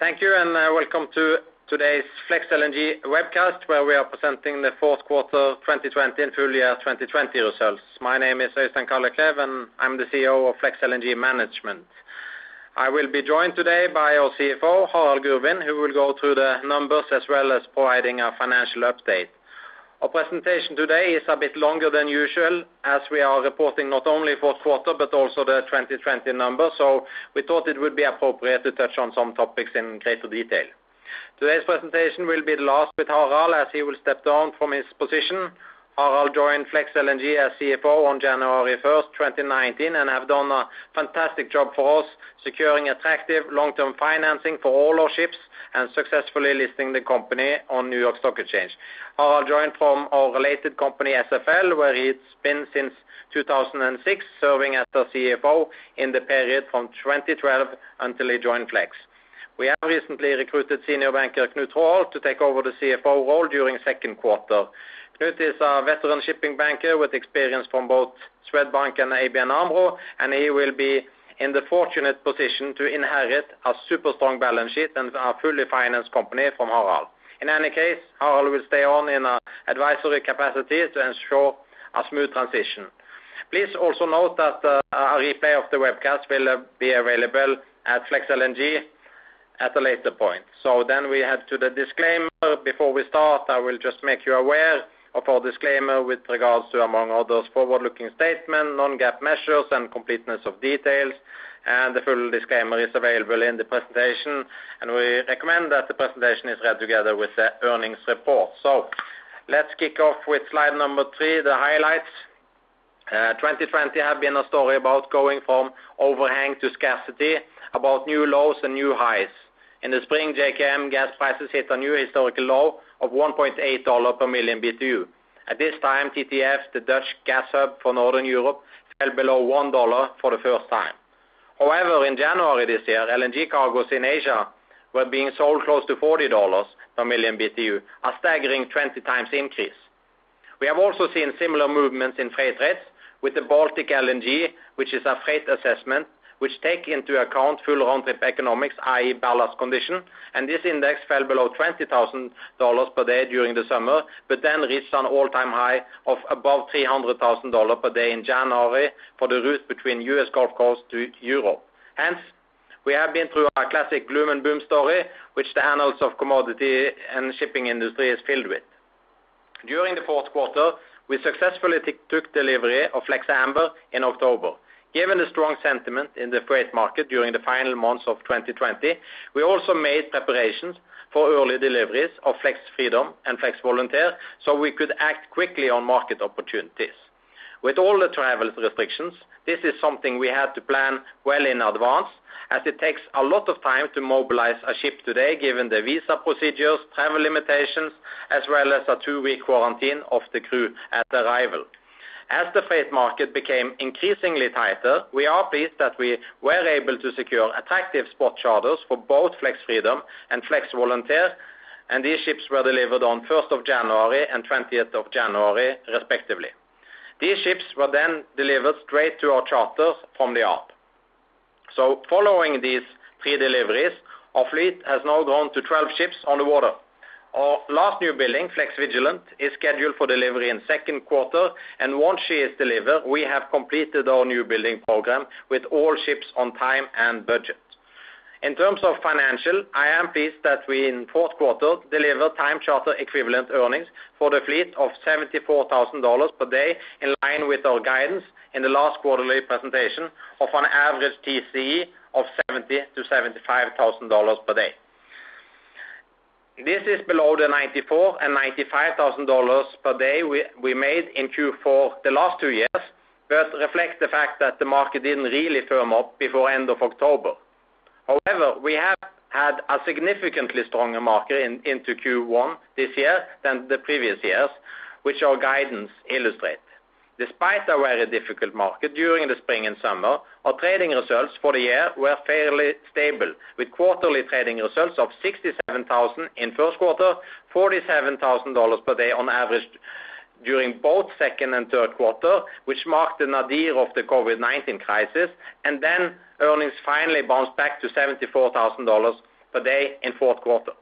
Thank you, and uh, welcome to today's FLEX LNG webcast, where we are presenting the fourth quarter 2020 and full year 2020 results. My name is Øystein Kalleklev, and I'm the CEO of FLEX LNG Management. I will be joined today by our CFO, Harald Gurvin, who will go through the numbers as well as providing a financial update. Our presentation today is a bit longer than usual, as we are reporting not only fourth quarter, but also the 2020 numbers. So we thought it would be appropriate to touch on some topics in greater detail. Today's presentation will be the last with Harald, as he will step down from his position. Harald joined FLEX LNG as CFO on January 1st, 2019, and have done a fantastic job for us, securing attractive long-term financing for all our ships and successfully listing the company on New York Stock Exchange. Harald joined from our related company, SFL, where he's been since 2006, serving as the CFO in the period from 2012 until he joined FLEX. We have recently recruited senior banker Knut Traaholt to take over the CFO role during second quarter. Knut is a veteran shipping banker with experience from both Swedbank and ABN AMRO, and he will be in the fortunate position to inherit a super strong balance sheet and a fully financed company from Harald. In any case, Harald will stay on in an advisory capacity to ensure a smooth transition. Please also note that uh, a replay of the webcast will uh, be available at FLEX LNG at a later point. So then we head to the disclaimer. Before we start, I will just make you aware of our disclaimer with regards to, among others, forward-looking statement, non-GAAP measures, and completeness of details. And the full disclaimer is available in the presentation, and we recommend that the presentation is read together with the earnings report. So let's kick off with slide number three, the highlights. Uh, 2020 have been a story about going from overhang to scarcity, about new lows and new highs. In the spring, JKM gas prices hit a new historical low of $1.8 per million BTU. At this time, TTF, the Dutch gas hub for Northern Europe, fell below $1 for the first time. However, in January this year, LNG cargoes in Asia were being sold close to $40 per million BTU, a staggering 20 times increase. We have also seen similar movements in freight rates with the Baltic LNG, which is a freight assessment which take into account full round-trip economics, i.e., ballast condition. And this index fell below $20,000 per day during the summer, but then reached an all-time high of above $300,000 per day in January for the route between U.S. Gulf Coast to Europe. Hence, we have been through a classic gloom and boom story, which the annals of commodity and shipping industry is filled with. During the fourth quarter, we successfully took delivery of FLEX Amber in October. Given the strong sentiment in the freight market during the final months of 2020, we also made preparations for early deliveries of FLEX Freedom and FLEX Volunteer so we could act quickly on market opportunities. With all the travel restrictions, this is something we had to plan well in advance, as it takes a lot of time to mobilize a ship today, given the visa procedures, travel limitations, as well as a two-week quarantine of the crew at arrival. As the freight market became increasingly tighter, we are pleased that we were able to secure attractive spot charters for both FLEX Freedom and FLEX Volunteer, and these ships were delivered on 1st of January and 20th of January, respectively. These ships were then delivered straight to our charters from the yard. So, following these three deliveries, our fleet has now grown to 12 ships on the water. Our last new building, FLEX Vigilant, is scheduled for delivery in second quarter, and once she is delivered, we have completed our new building program with all ships on time and budget. In terms of financial, I am pleased that we, in fourth quarter, delivered time charter equivalent earnings for the fleet of $74,000 per day, in line with our guidance in the last quarterly presentation of an average TCE of $70,000-$75,000 per day. This is below the $94,000 and $95,000 per day we made in Q4 the last two years, but reflects the fact that the market didn't really firm up before end of October. However, we have had a significantly stronger market into Q1 this year than the previous years, which our guidance illustrate. Despite a very difficult market during the spring and summer, our trading results for the year were fairly stable, with quarterly trading results of 67,000 in first quarter, $47,000 per day on average during both second and third quarter, which marked the nadir of the COVID-19 crisis, and then earnings finally bounced back to $74,000 per day in fourth quarter.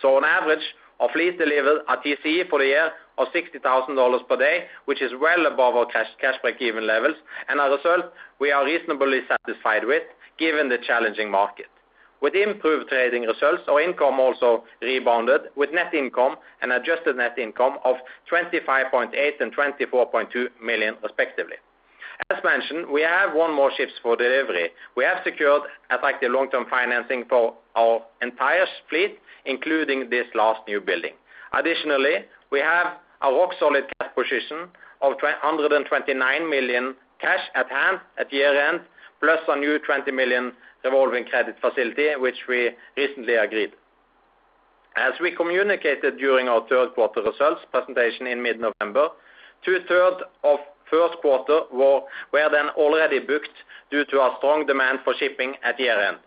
So on average, our fleet delivered a TCE for the year of $60,000 per day, which is well above our cash break-even levels, and as a result, we are reasonably satisfied with given the challenging market. With improved trading results, our income also rebounded with net income and adjusted net income of $25.8 million and $24.2 million respectively. As mentioned, we have one more ship for delivery. We have secured attractive long-term financing for our entire fleet, including this last new building. Additionally, we have a rock-solid cash position of 129 million cash at hand at year-end, plus a new 20 million revolving credit facility, which we recently agreed. As we communicated during our third quarter results presentation in mid-November, two-thirds of first quarter were then already booked due to our strong demand for shipping at year-end.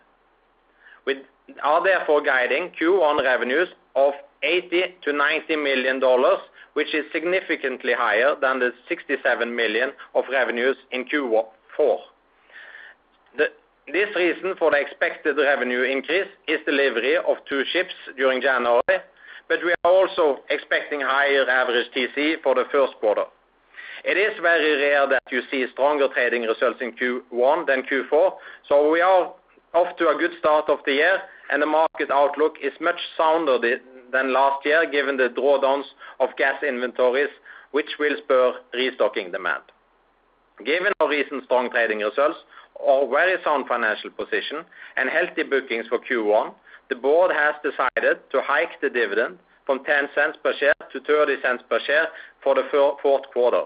We are therefore guiding Q1 revenues of $80 million-$90 million, which is significantly higher than the 67 million of revenues in Q4. This reason for the expected revenue increase is delivery of two ships during January, but we are also expecting higher average TC for the first quarter. It is very rare that you see stronger trading results in Q1 than Q4, so we are off to a good start of the year, and the market outlook is much sounder than last year, given the drawdowns of gas inventories, which will spur restocking demand. Given our recent strong trading results, our very sound financial position, and healthy bookings for Q1, the board has decided to hike the dividend from $0.10 per share to $0.30 per share for the fourth quarter,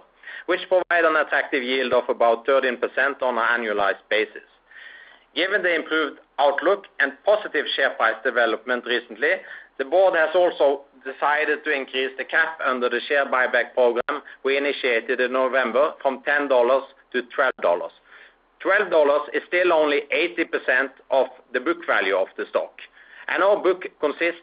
which provide an attractive yield of about 13% on an annualized basis. Given the improved outlook and positive share price development recently, the board has also decided to increase the cap under the share buyback program we initiated in November from $10 to $12. $12 is still only 80% of the book value of the stock. And our book consists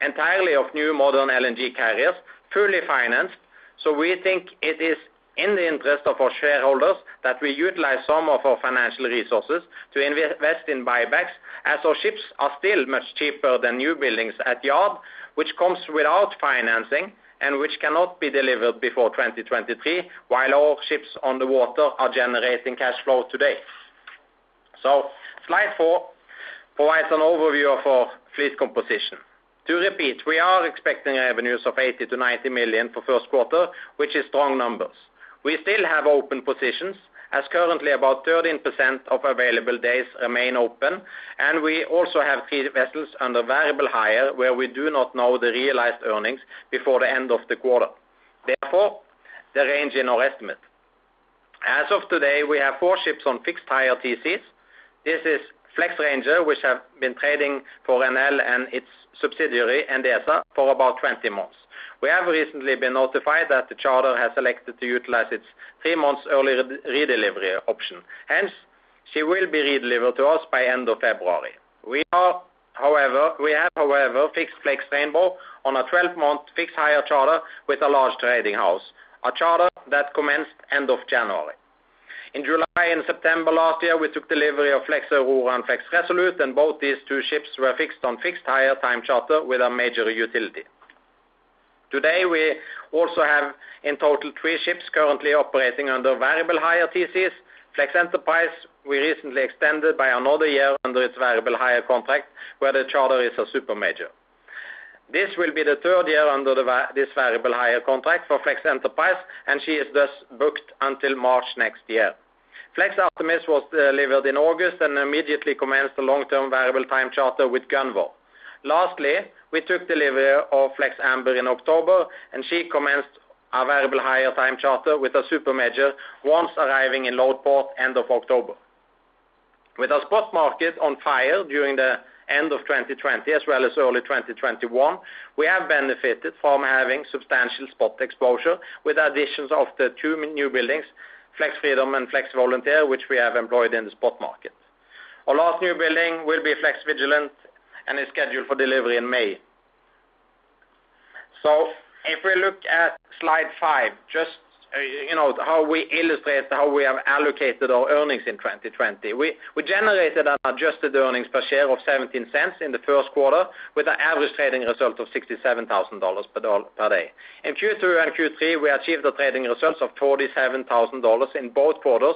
entirely of new modern LNG carriers, fully financed. So we think it is in the interest of our shareholders that we utilize some of our financial resources to invest in buybacks, as our ships are still much cheaper than new buildings at yard, which comes without financing and which cannot be delivered before 2023, while our ships on the water are generating cash flow today. So, slide four provides an overview of our fleet composition. To repeat, we are expecting revenues of $80 million-$90 million for first quarter, which is strong numbers. We still have open positions, as currently about 13% of available days remain open, and we also have three vessels under variable hire where we do not know the realized earnings before the end of the quarter. Therefore, the range in our estimate. As of today, we have four ships on fixed hire TCs. This is Flex Ranger, which have been trading for Enel and its subsidiary, Endesa, for about 20 months. We have recently been notified that the charter has elected to utilize its three months early redelivery option. Hence, she will be redelivered to us by end of February. We are, however we have, however, fixed Flex Rainbow on a 12-month fixed hire charter with a large trading house, a charter that commenced end of January. In July and September last year, we took delivery of Flex Aurora and Flex Resolute, and both these two ships were fixed on fixed hire time charter with a major utility. Today, we also have in total three ships currently operating under variable hire TCs. Flex Enterprise, we recently extended by another year under its variable hire contract, where the charter is a super major. This will be the third year under this variable hire contract for Flex Enterprise, and she is thus booked until March next year. Flex Artemis was delivered in August and immediately commenced a long-term variable time charter with Gunvor. Lastly, we took delivery of Flex Amber in October, and she commenced a variable hire time charter with a super major once arriving in load port end of October. With our spot market on fire during the end of 2020 as well as early 2021, we have benefited from having substantial spot exposure with additions of the two new buildings, Flex Freedom and Flex Volunteer, which we have employed in the spot market. Our last new building will be Flex Vigilant and is scheduled for delivery in May. So if we look at slide five, just how we illustrate how we have allocated our earnings in 2020. We generated an adjusted earnings per share of $0.17 in the first quarter with an average trading result of $67,000 per day. In Q2 and Q3, we achieved the trading results of $47,000 in both quarters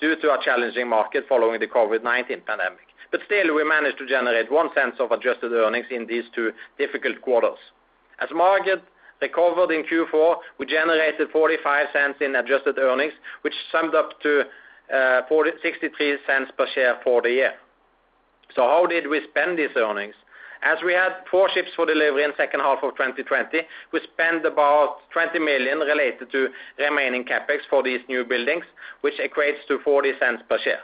due to a challenging market following the COVID-19 pandemic. But still, we managed to generate $0.01 of adjusted earnings in these two difficult quarters. As market recovered in Q4, we generated $0.45 in adjusted earnings, which summed up to uh, $0.63 per share for the year. So how did we spend these earnings? As we had four ships for delivery in second half of 2020, we spent about 20 million related to remaining CapEx for these new buildings, which equates to $0.40 per share.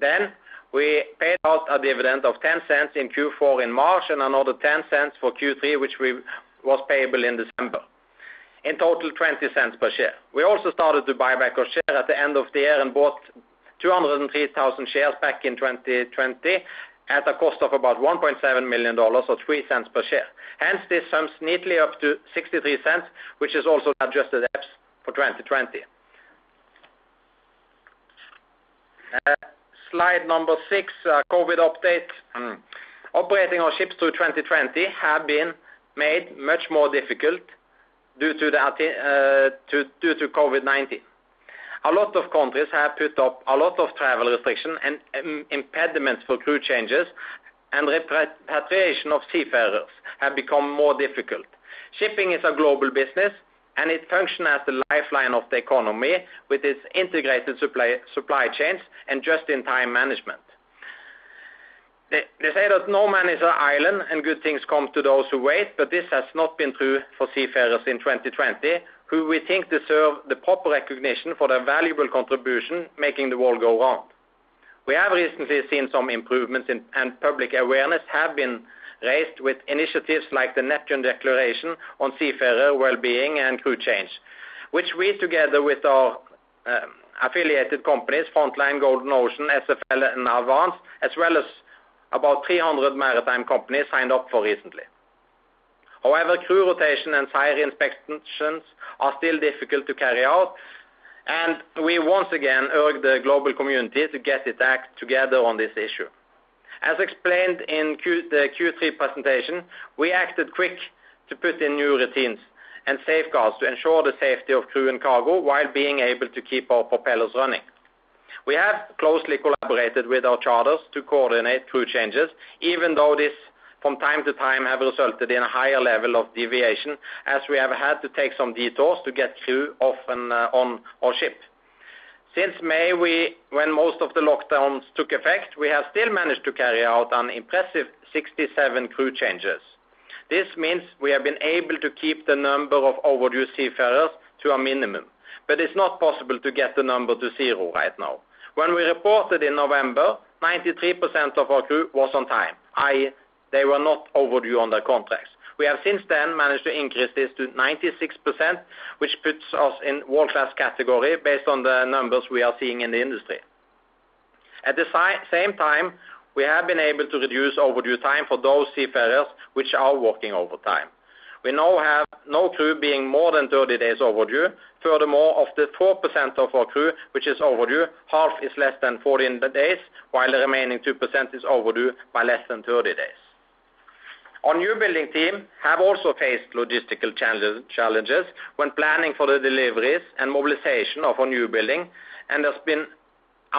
Then we paid out a dividend of $0.10 in Q4 in March and another $0.10 for Q3, which was payable in December. In total, $0.20 per share. We also started to buy back our share at the end of the year and bought 203,000 shares back in 2020 at a cost of about $1.7 million or $0.03 per share. Hence, this sums neatly up to $0.63, which is also adjusted EPS for 2020. Uh, slide number six, uh, COVID update. Hmm. Operating our ships through 2020 have been made much more difficult due to uh, COVID-19. A lot of countries have put up a lot of travel restriction and um, impediments for crew changes, and repatriation of seafarers have become more difficult. Shipping is a global business, and it function as the lifeline of the economy with its integrated supply chains and just-in-time management. They say that no man is an island, and good things come to those who wait, but this has not been true for seafarers in 2020, who we think deserve the proper recognition for their valuable contribution making the world go round. We have recently seen some improvements, and public awareness have been raised with initiatives like the Neptune Declaration on seafarer wellbeing and crew change, which we, together with our um, affiliated companies, Frontline, Golden Ocean, SFL, and Avance, as well as about 300 maritime companies signed up for recently. However, crew rotation and site inspections are still difficult to carry out, and we once again urge the global community to get its act together on this issue. As explained in the Q3 presentation, we acted quick to put in new routines and safeguards to ensure the safety of crew and cargo while being able to keep our propellers running. We have closely collaborated with our charters to coordinate crew changes, even though this, from time to time, have resulted in a higher level of deviation, as we have had to take some detours to get crew off and uh, on our ship. Since May, when most of the lockdowns took effect, we have still managed to carry out an impressive 67 crew changes. This means we have been able to keep the number of overdue seafarers to a minimum, but it's not possible to get the number to zero right now. When we reported in November, 93% of our crew was on time, i.e., they were not overdue on their contracts. We have since then managed to increase this to 96%, which puts us in world-class category based on the numbers we are seeing in the industry. At the same time, we have been able to reduce overdue time for those seafarers which are working overtime. We now have no crew being more than 30 days overdue. Furthermore, of the 4% of our crew which is overdue, half is less than 14 days, while the remaining 2% is overdue by less than 30 days. Our new building team have also faced logistical challenges when planning for the deliveries and mobilization of our new building, and there's been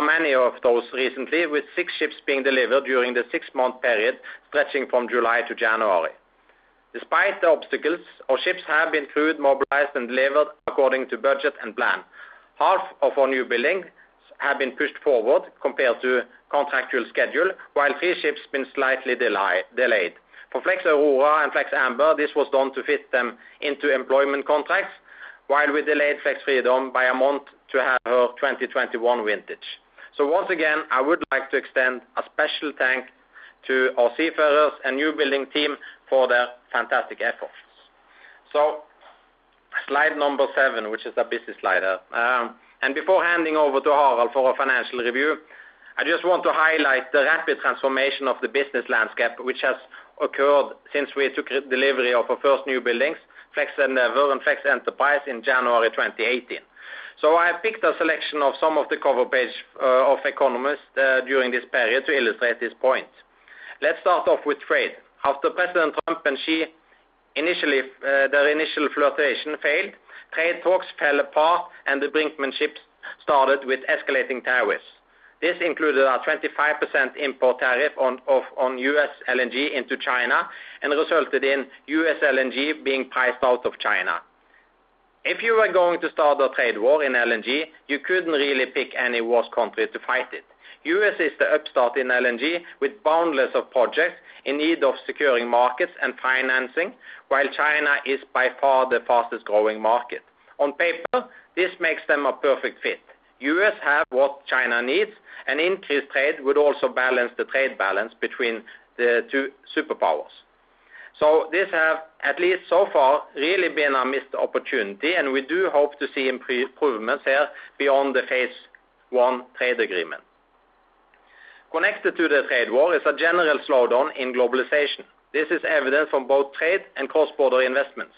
many of those recently, with six ships being delivered during the six-month period stretching from July to January. Despite the obstacles, our ships have been crewed, mobilized, and delivered according to budget and plan. Half of our new buildings have been pushed forward compared to contractual schedule, while three ships have been slightly delayed. For Flex Aurora and Flex Amber, this was done to fit them into employment contracts, while we delayed Flex Freedom by a month to have her 2021 vintage. So once again, I would like to extend a special thank to our seafarers and new building team for their fantastic efforts. So slide number seven, which is a busy slide. Uh, um and before handing over to Harald for a financial review, I just want to highlight the rapid transformation of the business landscape, which has occurred since we took delivery of our first new buildings, Flex Endeavour and Flex Enterprise, in January 2018. So, I have picked a selection of some of the cover page uh, of Economist uh, during this period to illustrate this point. Let's start off with trade. After President Trump and Xi initially, uh, their initial flirtation failed, trade talks fell apart, and the brinkmanship started with escalating tariffs. This included a 25% import tariff on U.S. LNG into China and resulted in U.S. LNG being priced out of China. If you were going to start a trade war in LNG, you couldn't really pick any worse country to fight it. U.S. is the upstart in LNG with boundless of projects in need of securing markets and financing, while China is by far the fastest-growing market. On paper, this makes them a perfect fit. U.S. have what China needs, and increased trade would also balance the trade balance between the two superpowers. So this have, at least so far, really been a missed opportunity, and we do hope to see improvements here beyond the phase one trade agreement. Connected to the trade war is a general slowdown in globalization. This is evident from both trade and cross-border investments.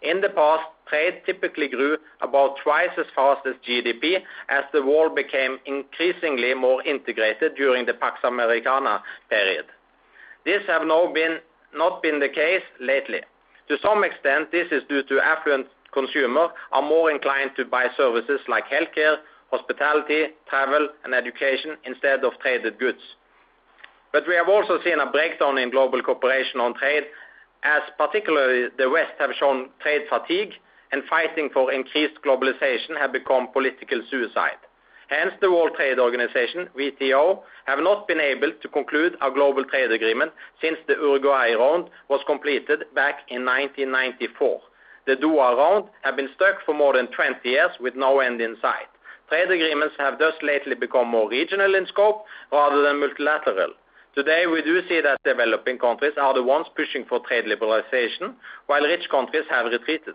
In the past, trade typically grew about twice as fast as GDP as the world became increasingly more integrated during the Pax Americana period. This have not been the case lately. To some extent, this is due to affluent consumer are more inclined to buy services like healthcare, hospitality, travel, and education instead of traded goods. But we have also seen a breakdown in global cooperation on trade, as particularly the West have shown trade fatigue and fighting for increased globalization have become political suicide. Hence, the World Trade Organization, WTO, have not been able to conclude a global trade agreement since the Uruguay round was completed back in 1994. The Doha round have been stuck for more than 20 years with no end in sight. Trade agreements have thus lately become more regional in scope rather than multilateral. Today, we do see that developing countries are the ones pushing for trade liberalization, while rich countries have retreated.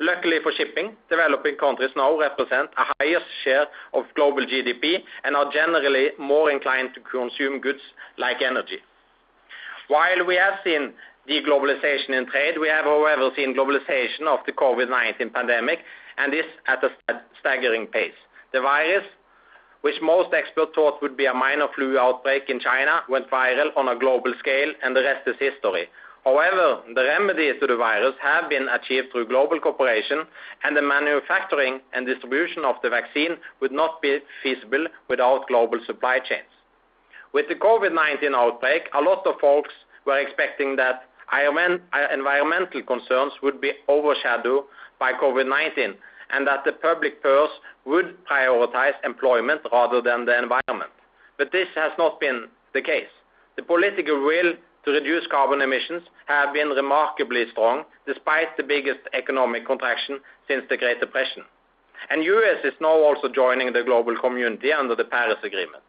Luckily for shipping, developing countries now represent a higher share of global GDP and are generally more inclined to consume goods like energy. While we have seen de-globalization in trade, we have, however, seen globalization of the COVID-19 pandemic, and this at a staggering pace. The virus, which most experts thought would be a minor flu outbreak in China, went viral on a global scale, and the rest is history. However, the remedies to the virus have been achieved through global cooperation, and the manufacturing and distribution of the vaccine would not be feasible without global supply chains. With the COVID-19 outbreak, a lot of folks were expecting that environmental concerns would be overshadowed by COVID-19, and that the public purse would prioritize employment rather than the environment. But this has not been the case. The political will to reduce carbon emissions have been remarkably strong despite the biggest economic contraction since the Great Depression. And the U.S. is now also joining the global community under the Paris Agreement.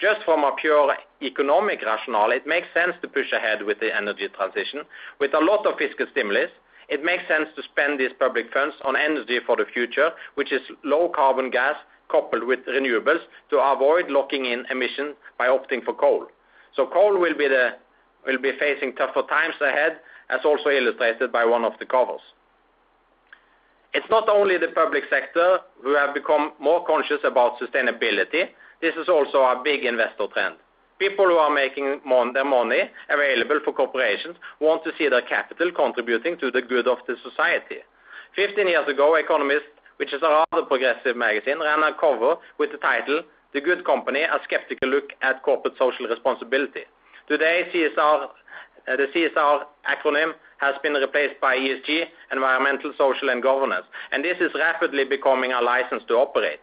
Just from a pure economic rationale, it makes sense to push ahead with the energy transition. With a lot of fiscal stimulus, it makes sense to spend these public funds on energy for the future, which is low carbon gas coupled with renewables to avoid locking in emissions by opting for coal. So coal will be facing tougher times ahead, as also illustrated by one of the covers. It's not only the public sector who have become more conscious about sustainability. This is also a big investor trend. People who are making their money available for corporations want to see their capital contributing to the good of the society. 15 years ago, Economist, which is a rather progressive magazine, ran a cover with the title, "The Good Company: A Skeptical Look at Corporate Social Responsibility." Today, CSR, uh, the CSR acronym has been replaced by ESG, environmental, social, and governance, and this is rapidly becoming a license to operate.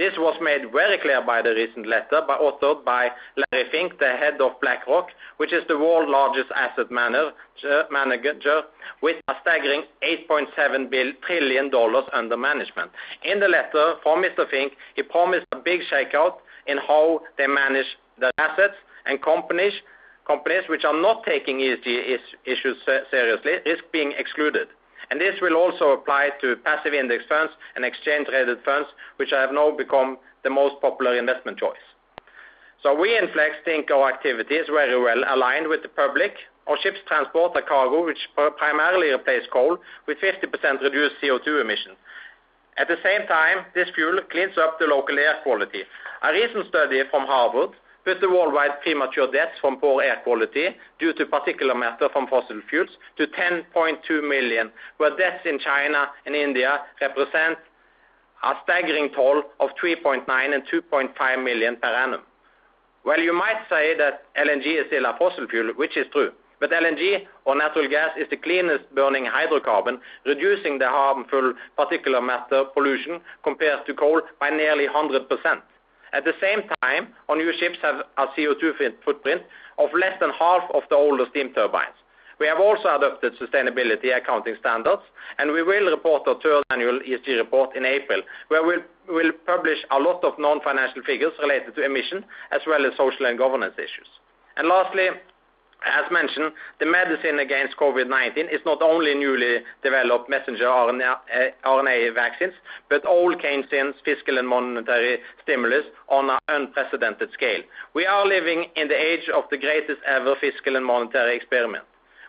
This was made very clear by the recent letter authored by Larry Fink, the head of BlackRock, which is the world's largest asset manager with a staggering $8.7 trillion under management. In the letter from Mr. Fink, he promised a big shakeout in how they manage their assets and companies which are not taking ESG issues seriously risk being excluded. This will also apply to passive index funds and exchange-traded funds, which have now become the most popular investment choice. So we in Flex think our activity is very well aligned with the public. Our ships transport a cargo which primarily replace coal with 50% reduced CO2 emissions. At the same time, this fuel cleans up the local air quality. A recent study from Harvard put the worldwide premature deaths from poor air quality due to particulate matter from fossil fuels to 10.2 million, where deaths in China and India represent a staggering toll of 3.9 and 2.5 million per annum. Well, you might say that LNG is still a fossil fuel, which is true, but LNG or natural gas is the cleanest burning hydrocarbon, reducing the harmful particulate matter pollution compared to coal by nearly 100%. At the same time, our new ships have a CO2 footprint of less than half of the older steam turbines. We have also adopted sustainability accounting standards, and we will report our third annual ESG report in April, where we'll publish a lot of non-financial figures related to emission as well as social and governance issues. And lastly, as mentioned, the medicine against COVID-19 is not only newly developed messenger RNA uh, vaccines, but all Keynesian fiscal and monetary stimulus on an unprecedented scale. We are living in the age of the greatest ever fiscal and monetary experiment.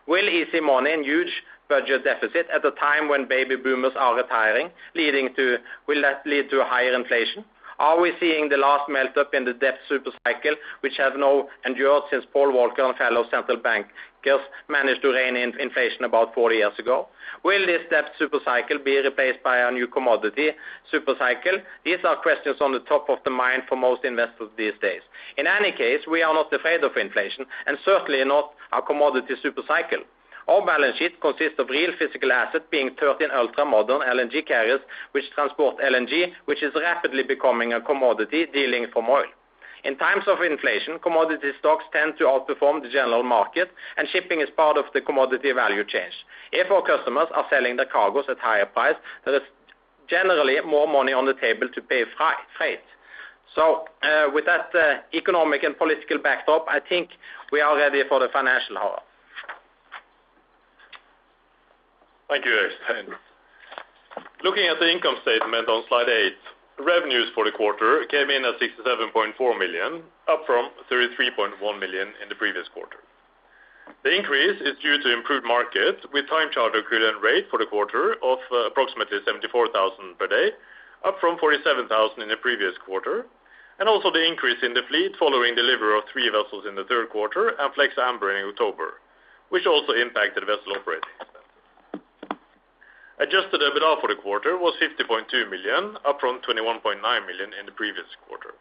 Will easy money and huge budget deficit at a time when baby boomers are retiring, leading to will that lead to higher inflation? Are we seeing the last melt up in the debt super cycle, which have now endured since Paul Volcker and fellow central bankers managed to rein in inflation about 40 years ago? Will this debt super cycle be replaced by a new commodity super cycle? These are questions on the top of the mind for most investors these days. In any case, we are not afraid of inflation, and certainly not a commodity super cycle. Our balance sheet consists of real physical assets, being 13 ultra-modern LNG carriers, which transport LNG, which is rapidly becoming a commodity dealing from oil. In times of inflation, commodity stocks tend to outperform the general market, and shipping is part of the commodity value chain. If our customers are selling their cargoes at higher price, there is generally more money on the table to pay freight. So uh with that economic and political backdrop, I think we are ready for the financial hour. Thank you, Øystein. Looking at the income statement on slide eight, revenues for the quarter came in at 67.4 million, up from 33.1 million in the previous quarter. The increase is due to improved market with time charter equivalent rate for the quarter of approximately 74,000 per day, up from 47,000 in the previous quarter, and also the increase in the fleet following delivery of three vessels in the third quarter and Flex Amber in October, which also impacted vessel operating expenses. Adjusted EBITDA for the quarter was 50.2 million, up from 21.9 million in the previous quarter.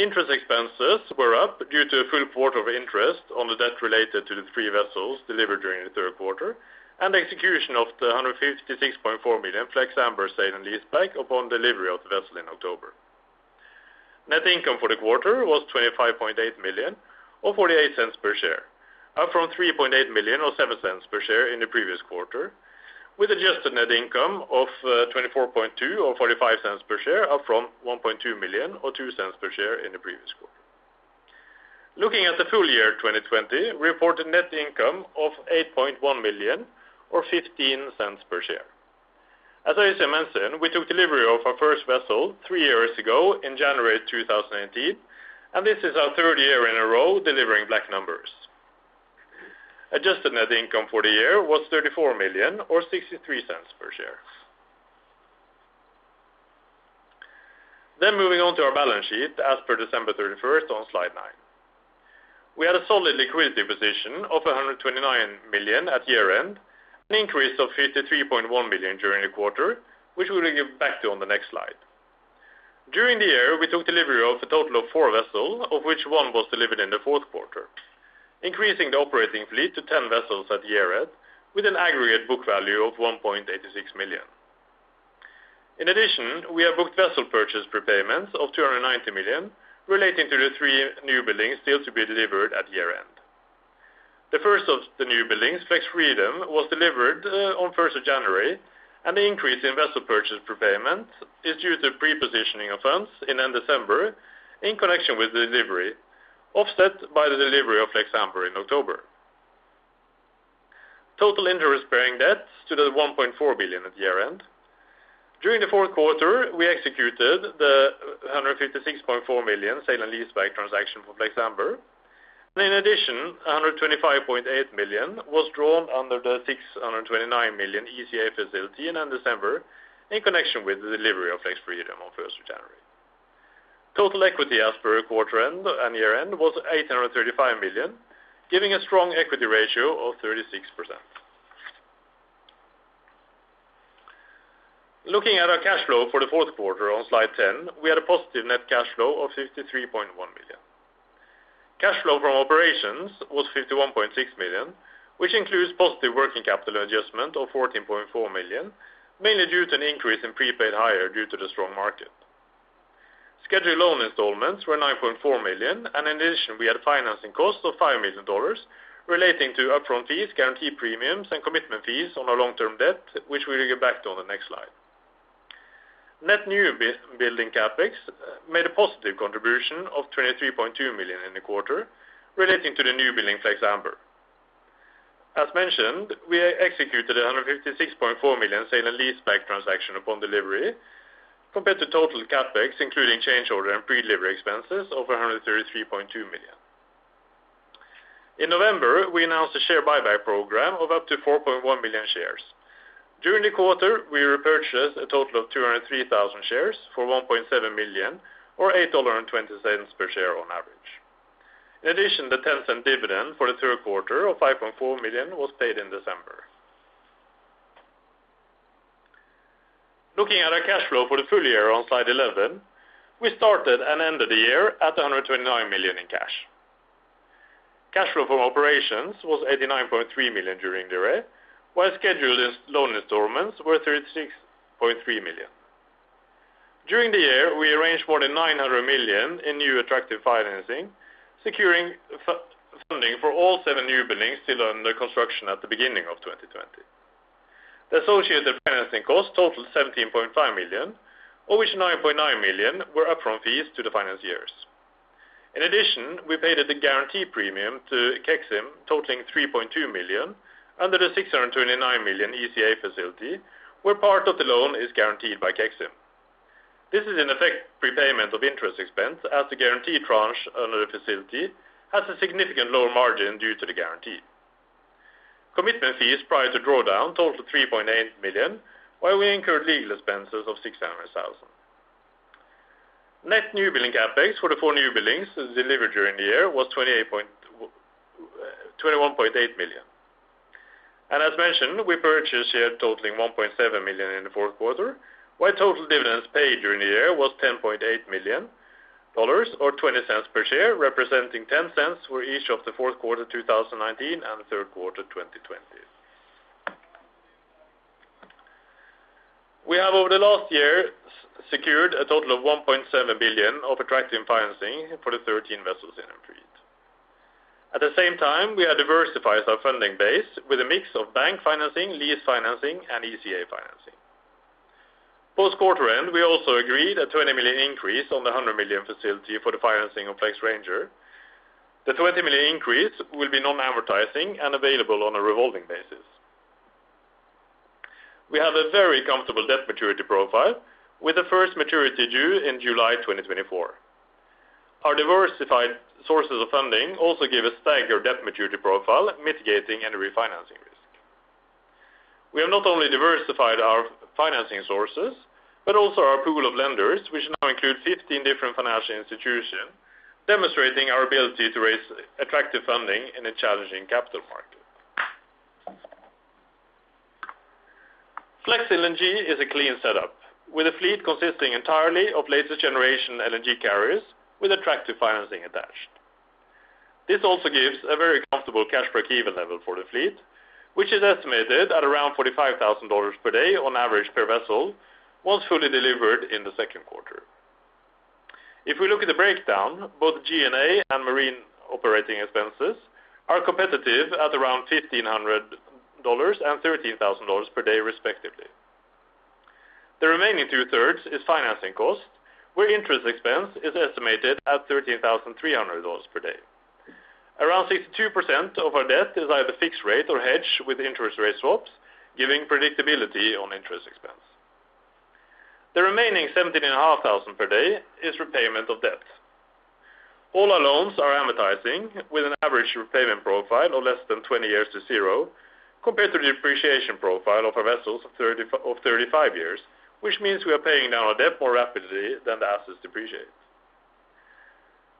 Interest expenses were up due to a full quarter of interest on the debt related to the three vessels delivered during the third quarter, and execution of the 156.4 million Flex Amber sale and leaseback upon delivery of the vessel in October. Net income for the quarter was 25.8 million or $0.48 per share, up from 3.8 million or $0.07 per share in the previous quarter, with adjusted net income of uh, $24.2 million or $0.45 per share, up from 1.2 million or $0.02 per share in the previous quarter. Looking at the full year 2020, we reported net income of 8.1 million or $0.15 per share. As Øystein mentioned, we took delivery of our first vessel three years ago in January 2018, and this is our third year in a row delivering black numbers. Adjusted net income for the year was 34 million or $0.63 per share. Then moving on to our balance sheet as per December 31st on slide nine. We had a solid liquidity position of 129 million at year-end, an increase of 53.1 million during the quarter, which we will get back to on the next slide. During the year, we took delivery of a total of four vessels, of which one was delivered in the fourth quarter, increasing the operating fleet to 10 vessels at year-end with an aggregate book value of 1.86 million. In addition, we have booked vessel purchase prepayments of 290 million relating to the three new buildings still to be delivered at year-end. The first of the new buildings, Flex Freedom, was delivered uh, on 1st of January, and the increase in vessel purchase prepayment is due to pre-positioning of funds in end December in connection with the delivery, offset by the delivery of Flex Amber in October. Total interest-bearing debt stood at 1.4 billion at year-end. During the fourth quarter, we executed the 156.4 million sale and leaseback transaction for Flex Amber. In addition, 125.8 million was drawn under the 629 million ECA facility in December, in connection with the delivery of Flex Freedom on 1st of January. Total equity as per quarter end and year-end was 835 million, giving a strong equity ratio of 36%. Looking at our cash flow for the fourth quarter on slide 10, we had a positive net cash flow of 53.1 million. Cash flow from operations was 51.6 million, which includes positive working capital adjustment of 14.4 million, mainly due to an increase in prepaid hire due to the strong market. Scheduled loan installments were 9.4 million, and in addition, we had financing costs of $5 million relating to upfront fees, guarantee premiums, and commitment fees on our long-term debt, which we will get back to on the next slide. Net new building CapEx made a positive contribution of 23.2 million in the quarter relating to the new building Flex Amber. As mentioned, we executed a 156.4 million sale and leaseback transaction upon delivery compared to total CapEx, including change order and pre-delivery expenses of 133.2 million. In November, we announced a share buyback program of up to 4.1 million shares. During the quarter, we repurchased a total of 203,000 shares for 1.7 million or $8.20 per share on average. In addition, the $0.10 dividend for the third quarter of 5.4 million was paid in December. Looking at our cash flow for the full year on slide 11, we started and ended the year at 129 million in cash. Cash flow from operations was 89.3 million during the year, while scheduled loan installments were 36.3 million. During the year, we arranged more than 900 million in new attractive financing, securing funding for all seven new buildings still under construction at the beginning of 2020. The associated financing costs totaled 17.5 million, of which 9.9 million were upfront fees to the financiers. In addition, we paid a guarantee premium to KEXIM totaling 3.2 million under the 629 million ECA facility, where part of the loan is guaranteed by KEXIM. This is in effect prepayment of interest expense as the guarantee tranche under the facility has a significant lower margin due to the guarantee. Commitment fees prior to drawdown totaled 3.8 million, while we incurred legal expenses of 600,000. Net new building CapEx for the four new buildings delivered during the year was $21.8 million. As mentioned, we purchased shares totaling 1.7 million in the fourth quarter, while total dividends paid during the year was $10.8 million or $0.20 per share, representing $0.10 for each of the fourth quarter 2019 and the third quarter 2020. We have over the last year secured a total of $1.7 billion of attractive financing for the 13 vessels in our fleet. At the same time, we have diversified our funding base with a mix of bank financing, lease financing, and ECA financing. Post quarter end, we also agreed a 20 million increase on the 100 million facility for the financing of Flex Ranger. The 20 million increase will be non-amortizing and available on a revolving basis. We have a very comfortable debt maturity profile with the first maturity due in July 2024. Our diversified sources of funding also give a staggered debt maturity profile, mitigating any refinancing risk. We have not only diversified our financing sources, but also our pool of lenders, which now include 15 different financial institutions, demonstrating our ability to raise attractive funding in a challenging capital market. Flex LNG is a clean setup with a fleet consisting entirely of latest generation LNG carriers with attractive financing attached. This also gives a very comfortable cash break-even level for the fleet, which is estimated at around $45,000 per day on average per vessel, once fully delivered in the second quarter. If we look at the breakdown, both G&A and marine operating expenses are competitive at around $1,500 and $13,000 per day respectively. The remaining two-thirds is financing cost, where interest expense is estimated at $13,300 per day. Around 62% of our debt is either fixed rate or hedged with interest rate swaps, giving predictability on interest expense. The remaining 17,500 per day is repayment of debt. All our loans are amortizing with an average repayment profile of less than 20 years to zero, compared to the depreciation profile of our vessels of 35 years, which means we are paying down our debt more rapidly than the assets depreciate.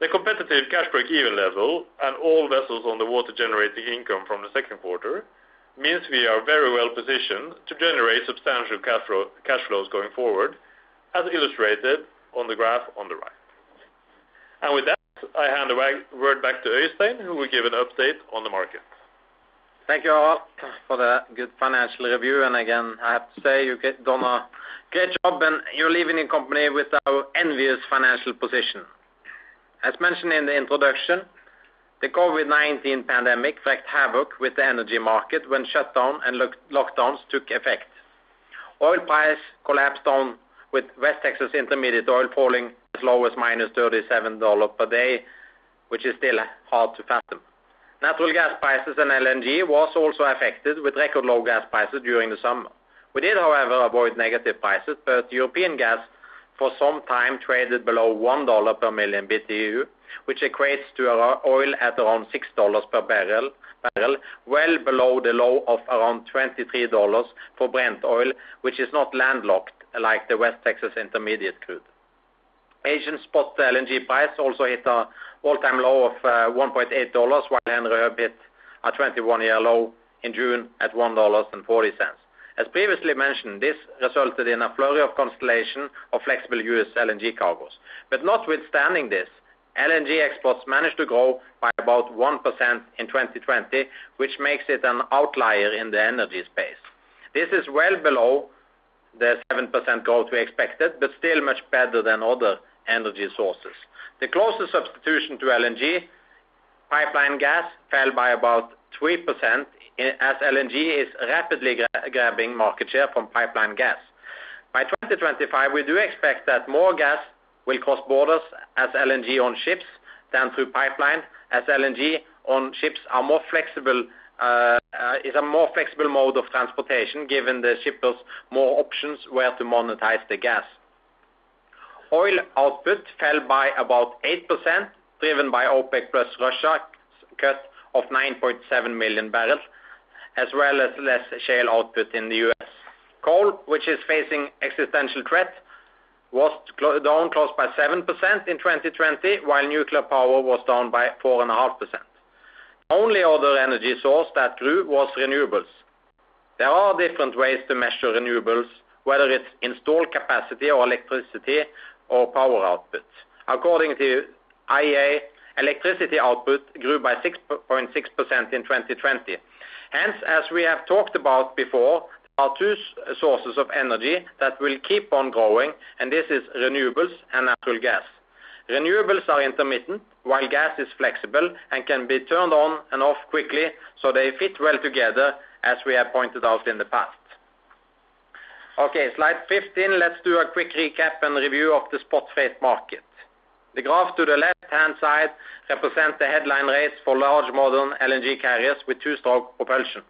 The competitive cash break-even level and all vessels on the water generating income from the second quarter means we are very well positioned to generate substantial cash flows going forward, as illustrated on the graph on the right. And with that, I hand the word back to Øystein, who will give an update on the market. Thank you all for the good financial review. And again, I have to say you've done a great job, and you're leaving the company with our envious financial position. As mentioned in the introduction, the COVID-19 pandemic wreaked havoc with the energy market when shutdown and lockdowns took effect. Oil price collapsed down with West Texas Intermediate oil falling as low as -$37 per day, which is still hard to fathom. Natural gas prices and LNG was also affected with record low gas prices during the summer. We did, however, avoid negative prices, but European gas for some time traded below $1 per million BTU, which equates to oil at around $6 per barrel, well below the low of around $23 for Brent oil, which is not landlocked like the West Texas Intermediate crude. Asian spot LNG price also hit an all-time low of uh, $1.8, while Henry Hub hit a 21-year low in June at $1.40. As previously mentioned, this resulted in a flurry of cancellation of flexible U.S. LNG cargoes. But notwithstanding this, LNG exports managed to grow by about 1% in 2020, which makes it an outlier in the energy space. This is well below the 7% growth we expected, but still much better than other energy sources. The closest substitution to LNG, pipeline gas, fell by about 3% as LNG is rapidly grabbing market share from pipeline gas. By 2025, we do expect that more gas will cross borders as LNG on ships than through pipeline, as LNG on ships are more flexible uh is a more flexible mode of transportation, giving the shippers more options where to monetize the gas. Oil output fell by about 8%, driven by OPEC+ Russia's cut of 9.7 million barrels, as well as less shale output in the U.S. Coal, which is facing existential threat, was down close by 7% in 2020, while nuclear power was down by 4.5%. Only other energy source that grew was renewables. There are different ways to measure renewables, whether it's installed capacity or electricity or power output. According to IEA, electricity output grew by 6.6% in 2020. Hence, as we have talked about before, there are two sources of energy that will keep on growing, and this is renewables and natural gas. Renewables are intermittent, while gas is flexible and can be turned on and off quickly, so they fit well together, as we have pointed out in the past. Okay, slide 15. Let's do a quick recap and review of the spot freight market. The graph to the left-hand side represents the headline rates for large modern LNG carriers with two-stroke propulsion.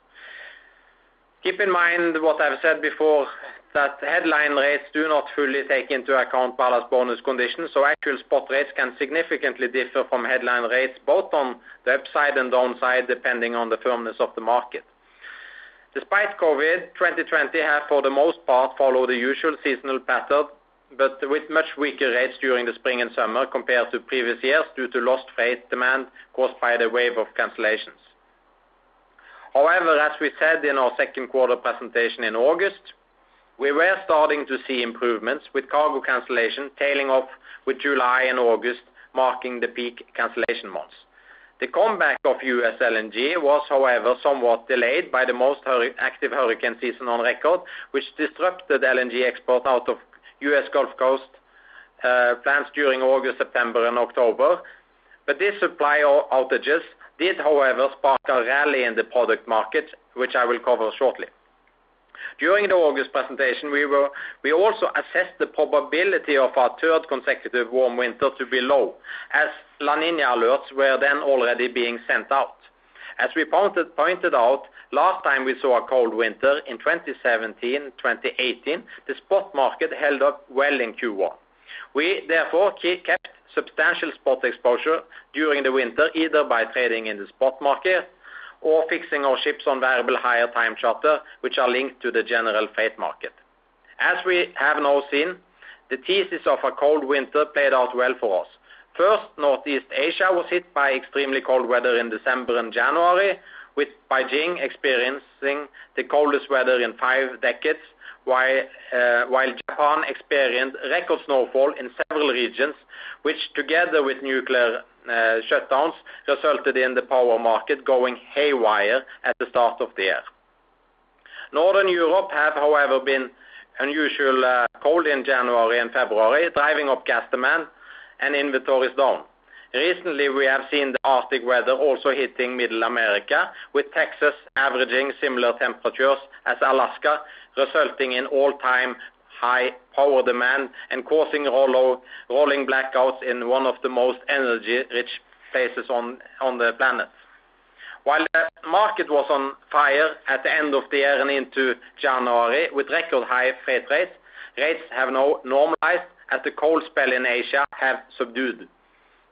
Keep in mind what I've said before, that headline rates do not fully take into account ballast bonus conditions, so actual spot rates can significantly differ from headline rates, both on the upside and downside, depending on the firmness of the market. Despite COVID, 2020 have, for the most part, followed the usual seasonal pattern, but with much weaker rates during the spring and summer compared to previous years due to lost freight demand caused by the wave of cancellations. However, as we said in our second quarter presentation in August, we were starting to see improvements with cargo cancellation tailing off with July and August marking the peak cancellation months. The comeback of U.S. LNG was, however, somewhat delayed by the most active hurricane season on record, which disrupted LNG export out of U.S. Gulf Coast uh, plants during August, September, and October. But these supply outages did, however, spark a rally in the product market, which I will cover shortly. During the August presentation, we also assessed the probability of our third consecutive warm winter to be low, as La Niña alerts were then already being sent out. As we pointed out, last time we saw a cold winter in 2017, 2018, the spot market held up well in Q1. We therefore kept substantial spot exposure during the winter, either by trading in the spot market or fixing our ships on variable hire time charter, which are linked to the general freight market. As we have now seen, the thesis of a cold winter played out well for us. First, Northeast Asia was hit by extremely cold weather in December and January, with Beijing experiencing the coldest weather in five decades, while uh, Japan experienced record snowfall in several regions, which together with nuclear uh, shutdowns, resulted in the power market going haywire at the start of the year. Northern Europe have, however, been unusually uh, cold in January and February, driving up gas demand and inventories down. Recently, we have seen the Arctic weather also hitting Middle America, with Texas averaging similar temperatures as Alaska, resulting in all-time high power demand and causing rolling blackouts in one of the most energy-rich places on the planet. While the market was on fire at the end of the year and into January with record high freight rates, rates have now normalized as the cold spell in Asia have subdued.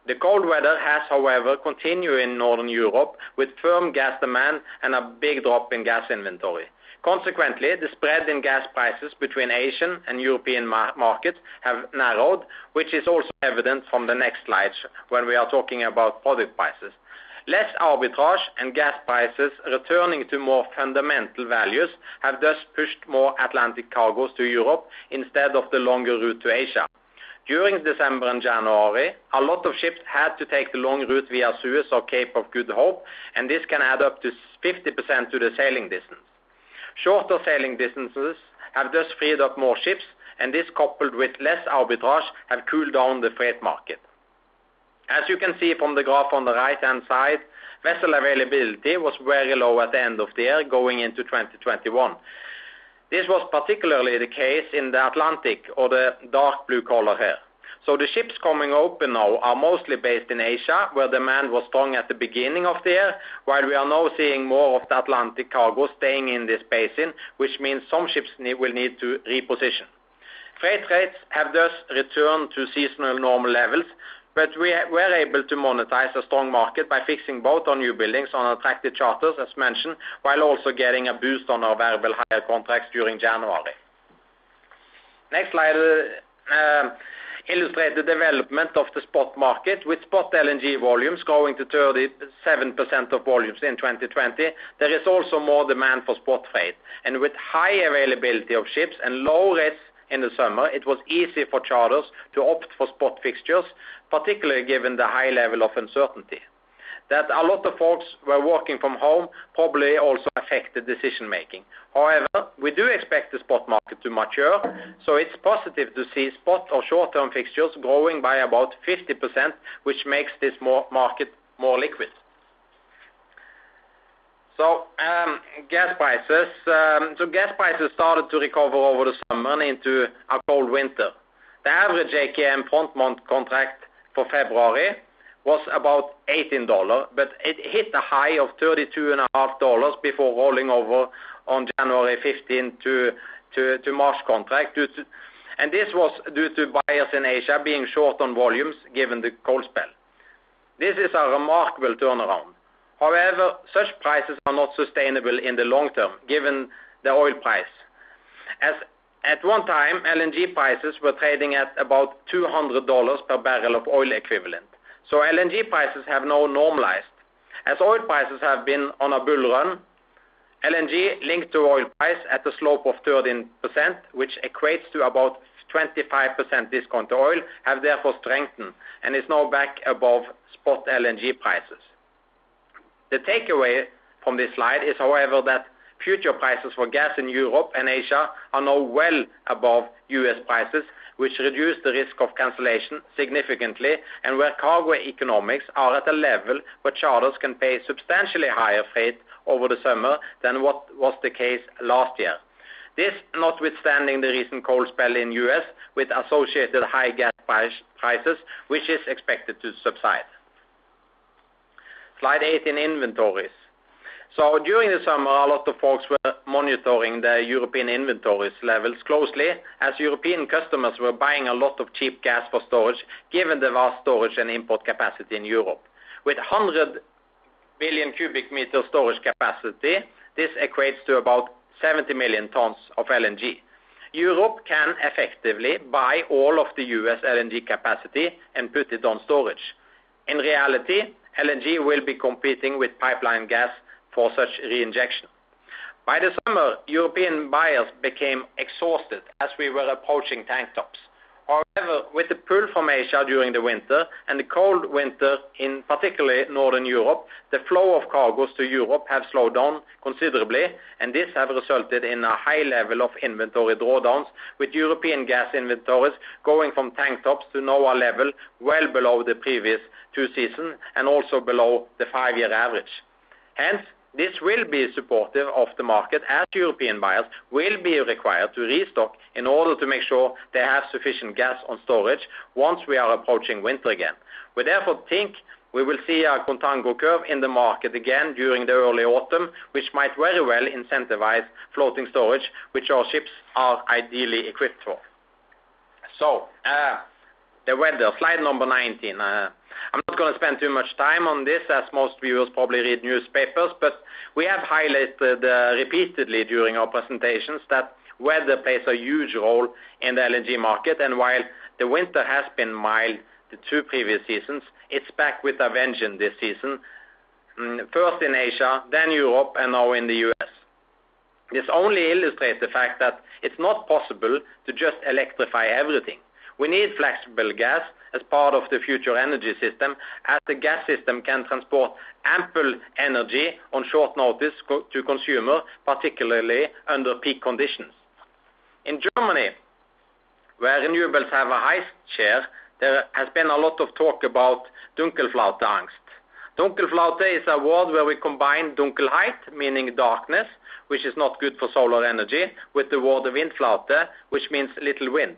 The cold weather has, however, continued in Northern Europe with firm gas demand and a big drop in gas inventory. Consequently, the spread in gas prices between Asian and European markets have narrowed, which is also evident from the next slides when we are talking about product prices. Less arbitrage and gas prices returning to more fundamental values have thus pushed more Atlantic cargos to Europe instead of the longer route to Asia. During December and January, a lot of ships had to take the long route via Suez or Cape of Good Hope, and this can add up to 50% to the sailing distance. Shorter sailing distances have thus freed up more ships, and this, coupled with less arbitrage, have cooled down the freight market. As you can see from the graph on the right-hand side, vessel availability was very low at the end of the year going into 2021. This was particularly the case in the Atlantic or the dark blue color here. So the ships coming open now are mostly based in Asia, where demand was strong at the beginning of the year, while we are now seeing more of the Atlantic cargo staying in this basin, which means some ships will need to reposition. Freight rates have thus returned to seasonal normal levels, but we were able to monetize a strong market by fixing both our new buildings on attractive charters, as mentioned, while also getting a boost on our variable hire contracts during January. Next slide um, illustrates the development of the spot market, with spot LNG volumes growing to 37% of volumes in 2020. There is also more demand for spot freight. And with high availability of ships and low rates in the summer, it was easy for charters to opt for spot fixtures, particularly given the high level of uncertainty. That a lot of folks were working from home probably also affected decision-making. However, we do expect the spot market to mature, so it's positive to see spot or short-term fixtures growing by about 50%, which makes this market more liquid. Gas prices. Um so gas prices started to recover over the summer and into a cold winter. The average JKM front-month contract for February was about $18, but it hit a high of $32.5 before rolling over on January 15 to March contract. And this was due to buyers in Asia being short on volumes given the cold spell. This is a remarkable turnaround. However, such prices are not sustainable in the long term given the oil price. As At one time, LNG prices were trading at about $200 per barrel of oil equivalent. So LNG prices have now normalized. As oil prices have been on a bull run, LNG linked to oil price at a slope of 13%, which equates to about 25% discount to oil, have therefore strengthened and is now back above spot LNG prices. The takeaway from this slide is, however, that future prices for gas in Europe and Asia are now well above U.S. prices, which reduce the risk of cancellation significantly, and where cargo economics are at a level where charters can pay substantially higher freight over the summer than what was the case last year. This notwithstanding the recent cold spell in U.S. with associated high gas prices, which is expected to subside. Slide 18, inventories. So during the summer, a lot of folks were monitoring the European inventories levels closely as European customers were buying a lot of cheap gas for storage, given the vast storage and import capacity in Europe. With 100 billion cubic meter storage capacity, this equates to about 70 million tons of LNG. Europe can effectively buy all of the U.S. LNG capacity and put it on storage. In reality, LNG will be competing with pipeline gas for such reinjection. By the summer, European buyers became exhausted as we were approaching tank tops. However, with the pull from Asia during the winter and the cold winter in particularly Northern Europe, the flow of cargoes to Europe have slowed down considerably, and this have resulted in a high level of inventory drawdowns, with European gas inventories going from tank tops to now a level well below the previous two seasons and also below the five-year average. Hence, this will be supportive of the market as European buyers will be required to restock in order to make sure they have sufficient gas on storage once we are approaching winter again. We therefore think we will see a contango curve in the market again during the early autumn, which might very well incentivize floating storage, which our ships are ideally equipped for. So, uh the weather, slide number 19. I'm not gonna spend too much time on this, as most viewers probably read newspapers, but we have highlighted uh, repeatedly during our presentations that weather plays a huge role in the LNG market. And while the winter has been mild the two previous seasons, it's back with a vengeance this season, mm, first in Asia, then Europe, and now in the U.S. This only illustrates the fact that it's not possible to just electrify everything. We need flexible gas as part of the future energy system, as the gas system can transport ample energy on short notice to consumer, particularly under peak conditions. In Germany, where renewables have a high share, there has been a lot of talk about Dunkelflaute-Angst. Dunkelflaute is a word where we combine Dunkelheit, meaning darkness, which is not good for solar energy, with the word Windflaute, which means little wind.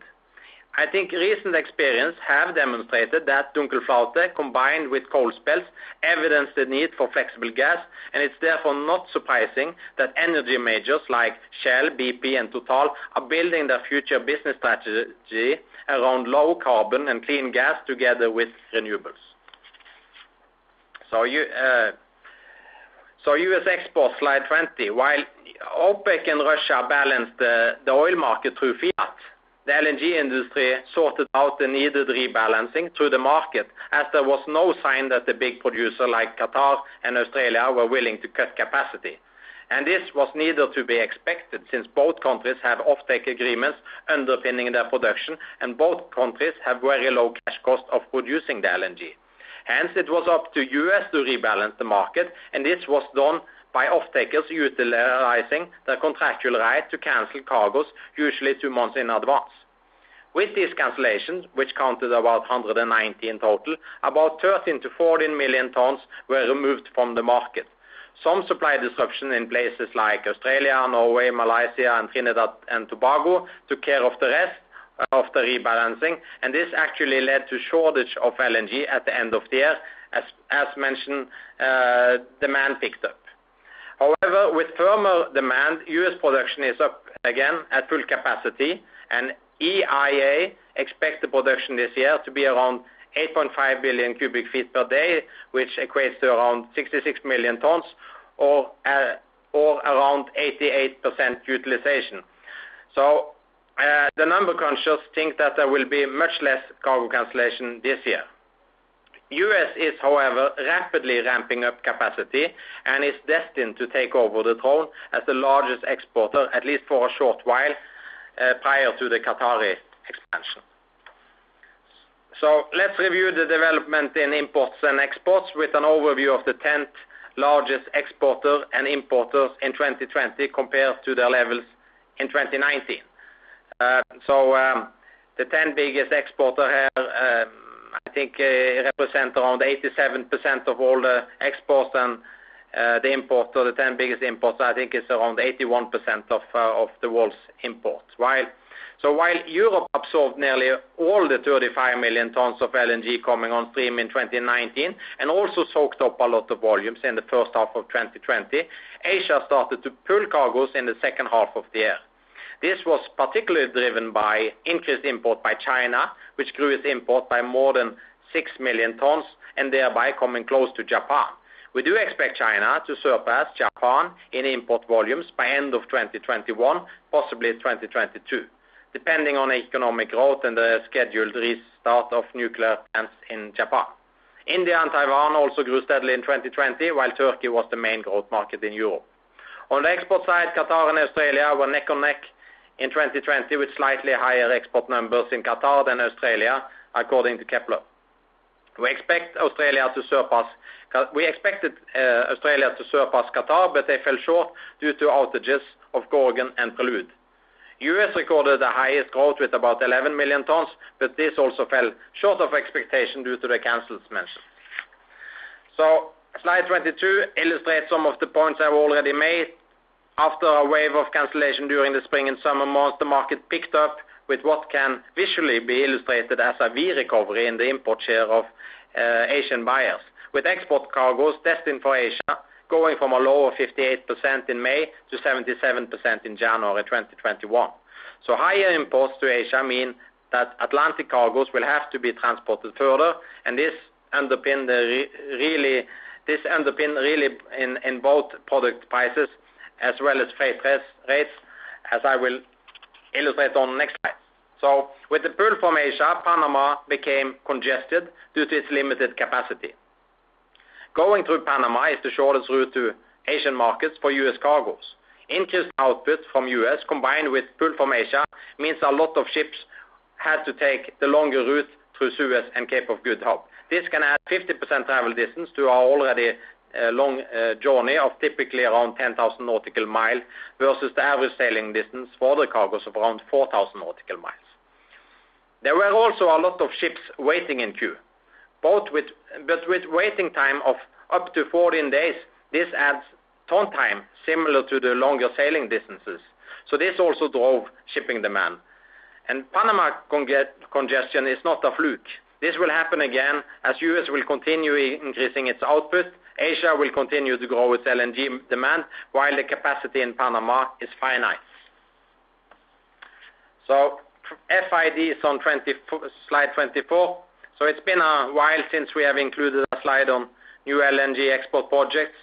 I think recent experience have demonstrated that Dunkelflaute, combined with cold spells, evidence the need for flexible gas, and it's therefore not surprising that energy majors like Shell, BP, and Total are building their future business strategy around low carbon and clean gas together with renewables. So U.S. Uh, exports, slide 20. While OPEC and Russia balance the oil market through fiat, the LNG industry sorted out the needed rebalancing through the market, as there was no sign that the big producer like Qatar and Australia were willing to cut capacity. And this was neither to be expected since both countries have offtake agreements underpinning their production, and both countries have very low cash cost of producing the LNG. Hence, it was up to U.S. to rebalance the market, and this was done by off-takers utilizing their contractual right to cancel cargoes, usually two months in advance. With these cancellations, which counted about 190 in total, about 13 million-14 million tons were removed from the market. Some supply disruption in places like Australia, Norway, Malaysia, and Trinidad and Tobago took care of the rest of the rebalancing, and this actually led to shortage of LNG at the end of the year. As mentioned, uh, demand picked up. However, with firmer demand, U.S. production is up again at full capacity, and EIA expect the production this year to be around 8.5 billion cubic feet per day, which equates to around 66 million tons or around 88% utilization. So uh the number crunchers think that there will be much less cargo cancellation this year. U.S. is, however, rapidly ramping up capacity and is destined to take over the throne as the largest exporter, at least for a short while, uh, prior to the Qatari expansion. So let's review the development in imports and exports with an overview of the 10th largest exporter and importers in 2020 compared to their levels in 2019. Uh, um, the 10 biggest exporter here, I think, uh, represent around 87% of all the exports and uh, the imports or the 10 biggest imports, I think is around 81% uh, of the world's imports. While Europe absorbed nearly all the 35 million tons of LNG coming on stream in 2019 and also soaked up a lot of volumes in the first half of 2020, Asia started to pull cargoes in the second half of the year. This was particularly driven by increased import by China, which grew its import by more than 6 million tons and thereby coming close to Japan. We do expect China to surpass Japan in import volumes by end of 2021, possibly 2022. depending on economic growth and the scheduled restart of nuclear plants in Japan. India and Taiwan also grew steadily in 2020, while Turkey was the main growth market in Europe. On the export side, Qatar and Australia were neck and neck in 2020, with slightly higher export numbers in Qatar than Australia, according to Kpler. We expected uh, Australia to surpass Qatar, but they fell short due to outages of Gorgon and Prelude. U.S. recorded the highest growth with about 11 million tons, but this also fell short of expectation due to the cancels mentioned. So slide 22 illustrates some of the points I've already made. After a wave of cancellation during the spring and summer months, the market picked up with what can visually be illustrated as a V recovery in the import share of uh, Asian buyers, with export cargoes destined for Asia going from a low of 58% in May to 77% in January 2021. Higher imports to Asia mean that Atlantic cargoes will have to be transported further, and this underpin really in both product prices as well as freight rates, as I will illustrate on next slide. So with the pull from Asia, Panama became congested due to its limited capacity. Going through Panama is the shortest route to Asian markets for U.S. cargoes. Increased output from U.S. combined with pull from Asia means a lot of ships had to take the longer route through Suez and Cape of Good Hope. This can add 50% travel distance to our already long uh, journey of typically around 10,000 nautical miles versus the average sailing distance for other cargoes of around 4,000 nautical miles. There were also a lot of ships waiting in queue. But with waiting time of up to 14 days, this adds ton time similar to the longer sailing distances. So this also drove shipping demand. And Panama congestion is not a fluke. This will happen again as U.S. will continue increasing its output. Asia will continue to grow its LNG demand while the capacity in Panama is finite. So FID is on slide 24. It's been a while since we have included a slide on new LNG export projects.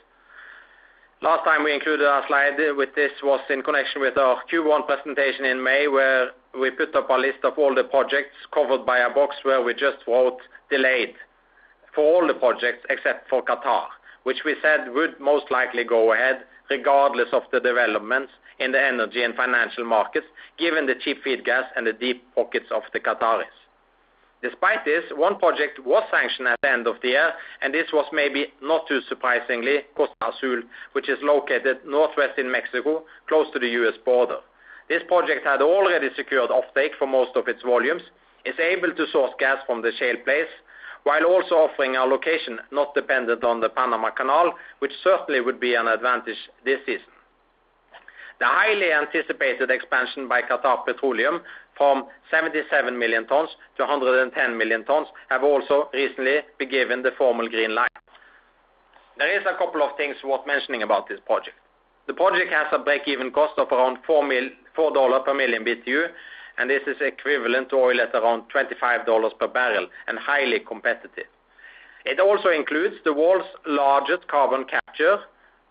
Last time we included a slide with this was in connection with our Q1 presentation in May, where we put up a list of all the projects covered by a box where we just wrote delayed for all the projects except for Qatar, which we said would most likely go ahead regardless of the developments in the energy and financial markets, given the cheap feed gas and the deep pockets of the Qataris. Despite this, one project was sanctioned at the end of the year, and this was maybe not too surprisingly, Costa Azul, which is located northwest in Mexico, close to the U.S. border. This project had already secured offtake for most of its volumes, is able to source gas from the shale plays, while also offering a location not dependent on the Panama Canal, which certainly would be an advantage this season. The highly anticipated expansion by Qatar Petroleum from 77 million tons to 110 million tons have also recently been given the formal green light. There is a couple of things worth mentioning about this project. The project has a break-even cost of around $4 per million BTU, and this is equivalent to oil at around $25 per barrel and highly competitive. It also includes the world's largest carbon capture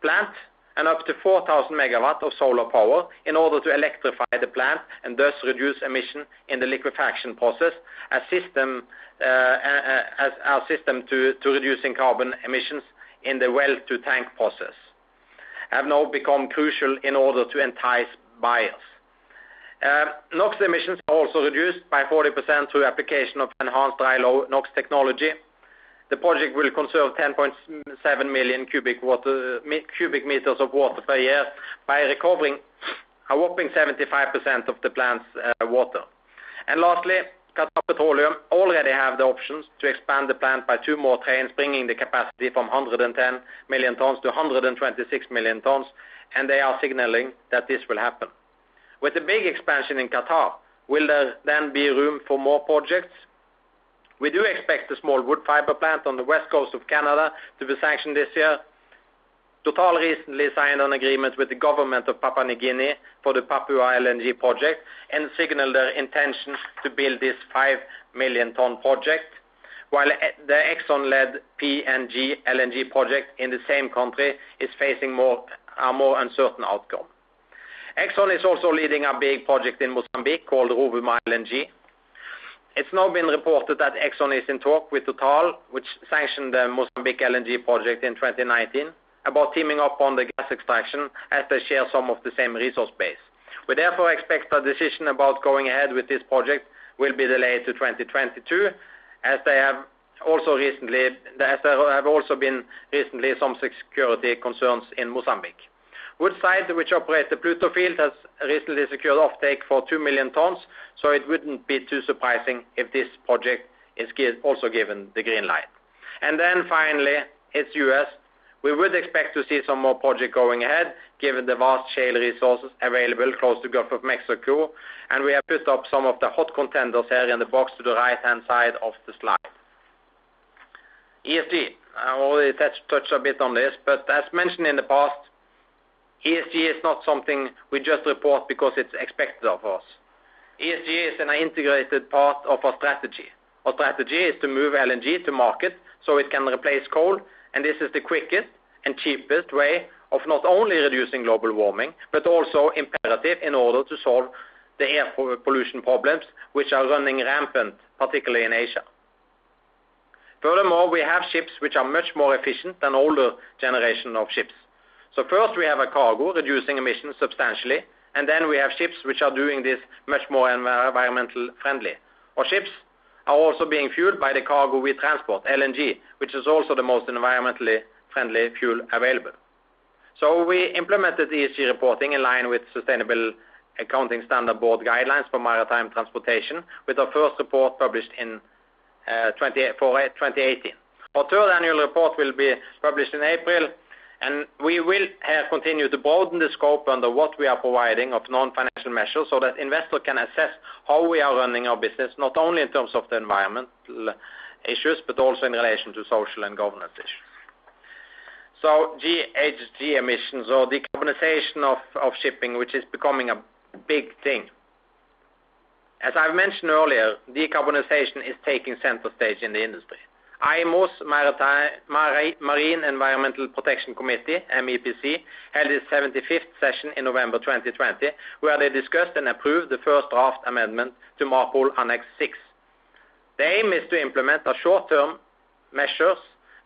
plant and up to 4,000 MW of solar power in order to electrify the plant and thus reduce emission in the liquefaction process, system uh as our system to reducing carbon emissions in the well-to-tank process, have now become crucial in order to entice buyers. Um, NOx emissions are also reduced by 40% through application of enhanced dry low NOx technology. The project will conserve 10.7 million cubic meters of water per year by recovering a whopping 75% of the plant's uh, water. And lastly, Qatar Petroleum already have the options to expand the plant by two more trains, bringing the capacity from 110 million tons to 126 million tons, and they are signaling that this will happen. With the big expansion in Qatar, will there then be room for more projects? We do expect a small Woodfibre plant on the west coast of Canada to be sanctioned this year. Total recently signed an agreement with the government of Papua New Guinea for the Papua LNG project and signaled their intention to build this 5 million ton project, while the Exxon-led PNG LNG project in the same country is facing a more uncertain outcome. Exxon is also leading a big project in Mozambique called Rovuma LNG. It's now been reported that Exxon is in talk with Total, which sanctioned the Mozambique LNG project in 2019, about teaming up on the gas extraction as they share some of the same resource base. We therefore expect a decision about going ahead with this project will be delayed to 2022, as there have also been recently some security concerns in Mozambique. Woodside, which operates the Pluto field, has recently secured offtake for 2 million tons, so it wouldn't be too surprising if this project is also given the green light. And then finally, it's U.S. We would expect to see some more project going ahead given the vast shale resources available close to the Gulf of Mexico, and we have put up some of the hot contenders here in the box to the right-hand side of the slide. ESG. I already touched a bit on this, but as mentioned in the past, ESG is not something we just report because it's expected of us. ESG is an integrated part of our strategy. Our strategy is to move LNG to market so it can replace coal, and this is the quickest and cheapest way of not only reducing global warming, but also imperative in order to solve the air pollution problems which are running rampant, particularly in Asia. Furthermore, we have ships which are much more efficient than older generation of ships. First we have a cargo reducing emissions substantially, and then we have ships which are doing this much more environmental friendly. Our ships are also being fueled by the cargo we transport, LNG, which is also the most environmentally friendly fuel available. So we implemented ESG reporting in line with Sustainability Accounting Standards Board guidelines for maritime transportation, with our first report published in uh, 2018. Uh, our third annual report will be published in April, we will continue to broaden the scope under what we are providing of non-financial measures so that investors can assess how we are running our business, not only in terms of the environmental issues, but also in relation to social and governance issues. So GHG emissions or decarbonization of shipping, which is becoming a big thing. As I've mentioned earlier, decarbonization is taking center stage in the industry. IMO's Marine Environment Protection Committee, MEPC, held its 75th session in November 2020, where they discussed and approved the first draft amendment to MARPOL Annex VI. The aim is to implement a short-term measures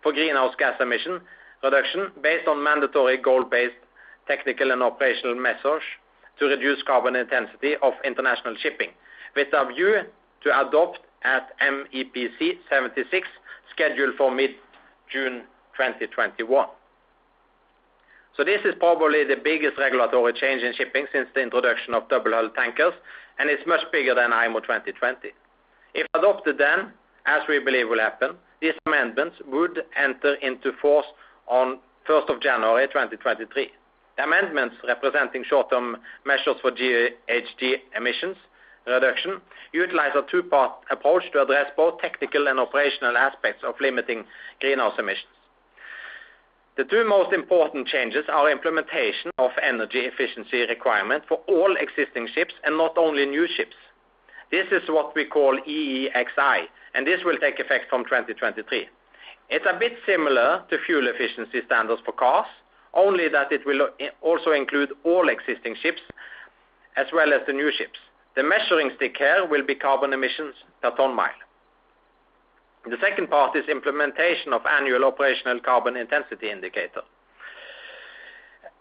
for greenhouse gas emission reduction based on mandatory goal-based technical and operational measures to reduce carbon intensity of international shipping, with a view to adopt at MEPC 76 scheduled for mid-June 2021. This is probably the biggest regulatory change in shipping since the introduction of double-hull tankers, and it's much bigger than IMO 2020. If adopted then, as we believe will happen, these amendments would enter into force on 1st of January 2023. The amendments representing short-term measures for GHG emissions reduction utilize a two-part approach to address both technical and operational aspects of limiting greenhouse emissions. The two most important changes are implementation of energy efficiency requirement for all existing ships and not only new ships. This is what we call EEXI, and this will take effect from 2023. It's a bit similar to fuel efficiency standards for cars, only that it will also include all existing ships as well as the new ships. The measuring stick here will be carbon emissions per ton mile. The second part is implementation of annual operational carbon intensity indicator.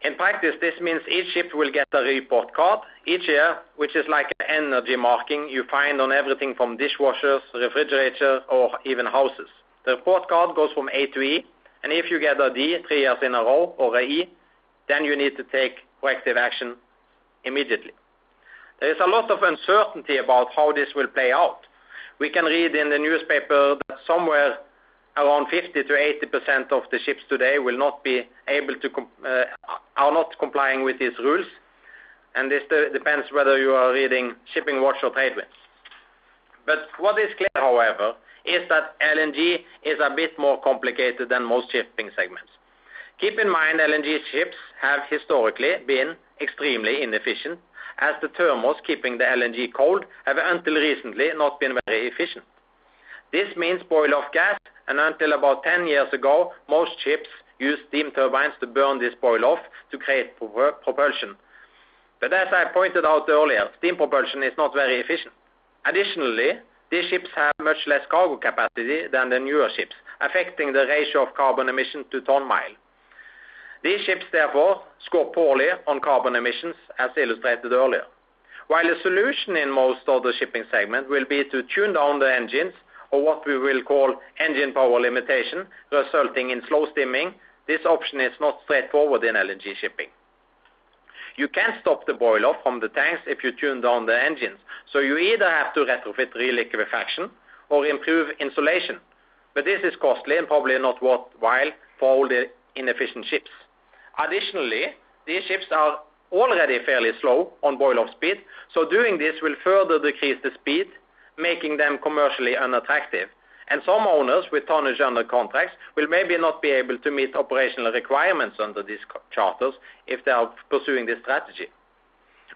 In practice, this means each ship will get a report card each year, which is like an energy marking you find on everything from dishwashers, refrigerators, or even houses. The report card goes from A to E, and if you get a D three years in a row or a E, then you need to take corrective action immediately. There is a lot of uncertainty about how this will play out. We can read in the newspaper that somewhere around 50%-80% of the ships today will not be able to uh, are not complying with these rules, and this depends whether you are reading Shipping Watch or TradeWinds. What is clear, however, is that LNG is a bit more complicated than most shipping segments. Keep in mind, LNG ships have historically been extremely inefficient, as the thermos keeping the LNG cold have until recently not been very efficient. This means boil-off gas, and until about 10 years ago, most ships used steam turbines to burn this boil off to create propulsion. But as I pointed out earlier, steam propulsion is not very efficient. Additionally, these ships have much less cargo capacity than the newer ships, affecting the ratio of carbon emission to ton-mile. These ships, therefore, score poorly on carbon emissions, as illustrated earlier. While the solution in most of the shipping segment will be to tune down the engines or what we will call engine power limitation, resulting in slow steaming, this option is not straightforward in LNG shipping. You can't stop the boil-off from the tanks if you tune down the engines, so you either have to retrofit reliquefaction or improve insulation. But this is costly and probably not worthwhile for all the inefficient ships. Additionally, these ships are already fairly slow on boil-off speed, so doing this will further decrease the speed, making them commercially unattractive. And some owners with tonnage under contracts will maybe not be able to meet operational requirements under these charters if they are pursuing this strategy.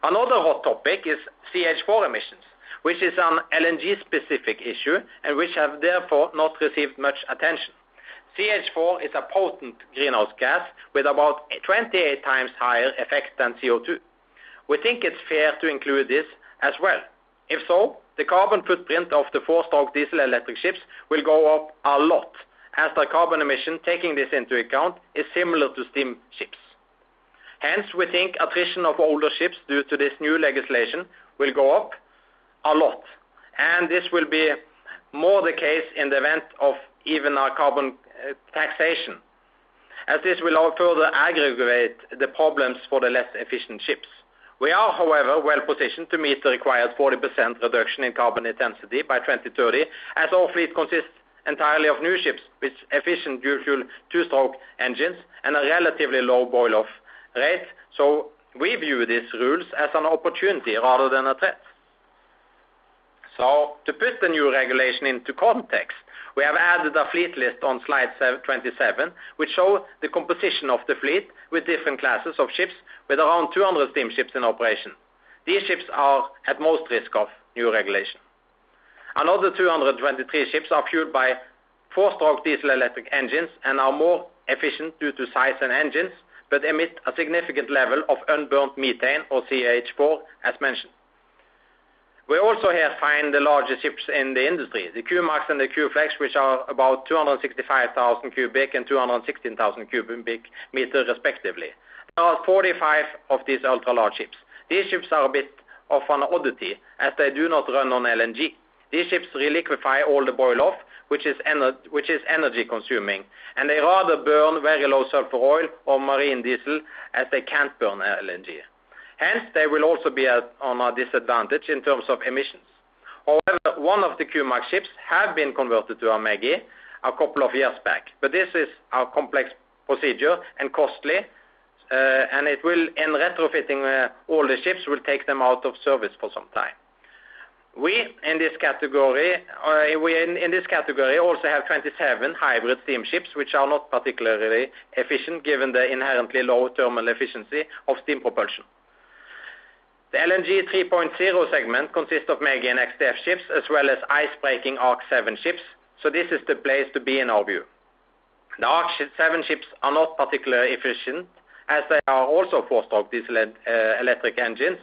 Another hot topic is CH4 emissions, which is an LNG-specific issue and which have therefore not received much attention. CH4 is a potent greenhouse gas with about 28 times higher effect than CO2. We think it's fair to include this as well. If so, the carbon footprint of the four-stroke diesel-electric ships will go up a lot, as the carbon emission, taking this into account, is similar to steam ships. Hence, we think attrition of older ships due to this new legislation will go up a lot, and this will be more the case in the event of even a carbon taxation, as this will further aggravate the problems for the less efficient ships. We are, however, well-positioned to meet the required 40% reduction in carbon intensity by 2030, as our fleet consists entirely of new ships with efficient dual-fuel two-stroke engines and a relatively low boil-off rate. So we view these rules as an opportunity rather than a threat. To put the new regulation into context, we have added a fleet list on slide 27, which show the composition of the fleet with different classes of ships with around 200 steamships in operation. These ships are at most risk of new regulation. Another 223 ships are fueled by four-stroke diesel-electric engines and are more efficient due to size and engines, but emit a significant level of unburnt methane or CH4, as mentioned. We also here find the largest ships in the industry, the Q-Max and the Q-Flex, which are about 265,000 cubic and 216,000 cubic meters respectively. There are 45 of these ultra-large ships. These ships are a bit of an oddity as they do not run on LNG. These ships reliquefy all the boil-off, which is energy consuming, and they rather burn very low sulfur oil or marine diesel as they can't burn LNG. Hence, they will also be on a disadvantage in terms of emissions. However, one of the Q-Max ships have been converted to a ME-GI a couple of years back, but this is a complex procedure and costly, uh, and it will, in retrofitting uh, all the ships will take them out of service for some time. We, uh, in this category, also have 27 hybrid steamships, which are not particularly efficient given the inherently low thermal efficiency of steam propulsion. The LNG 3.0 segment consists of ME-GI and X-DF ships, as well as ice-breaking Arc7 ships, so this is the place to be in our view. The Arc7 ships are not particularly efficient as they are also four-stroke diesel-electric engines,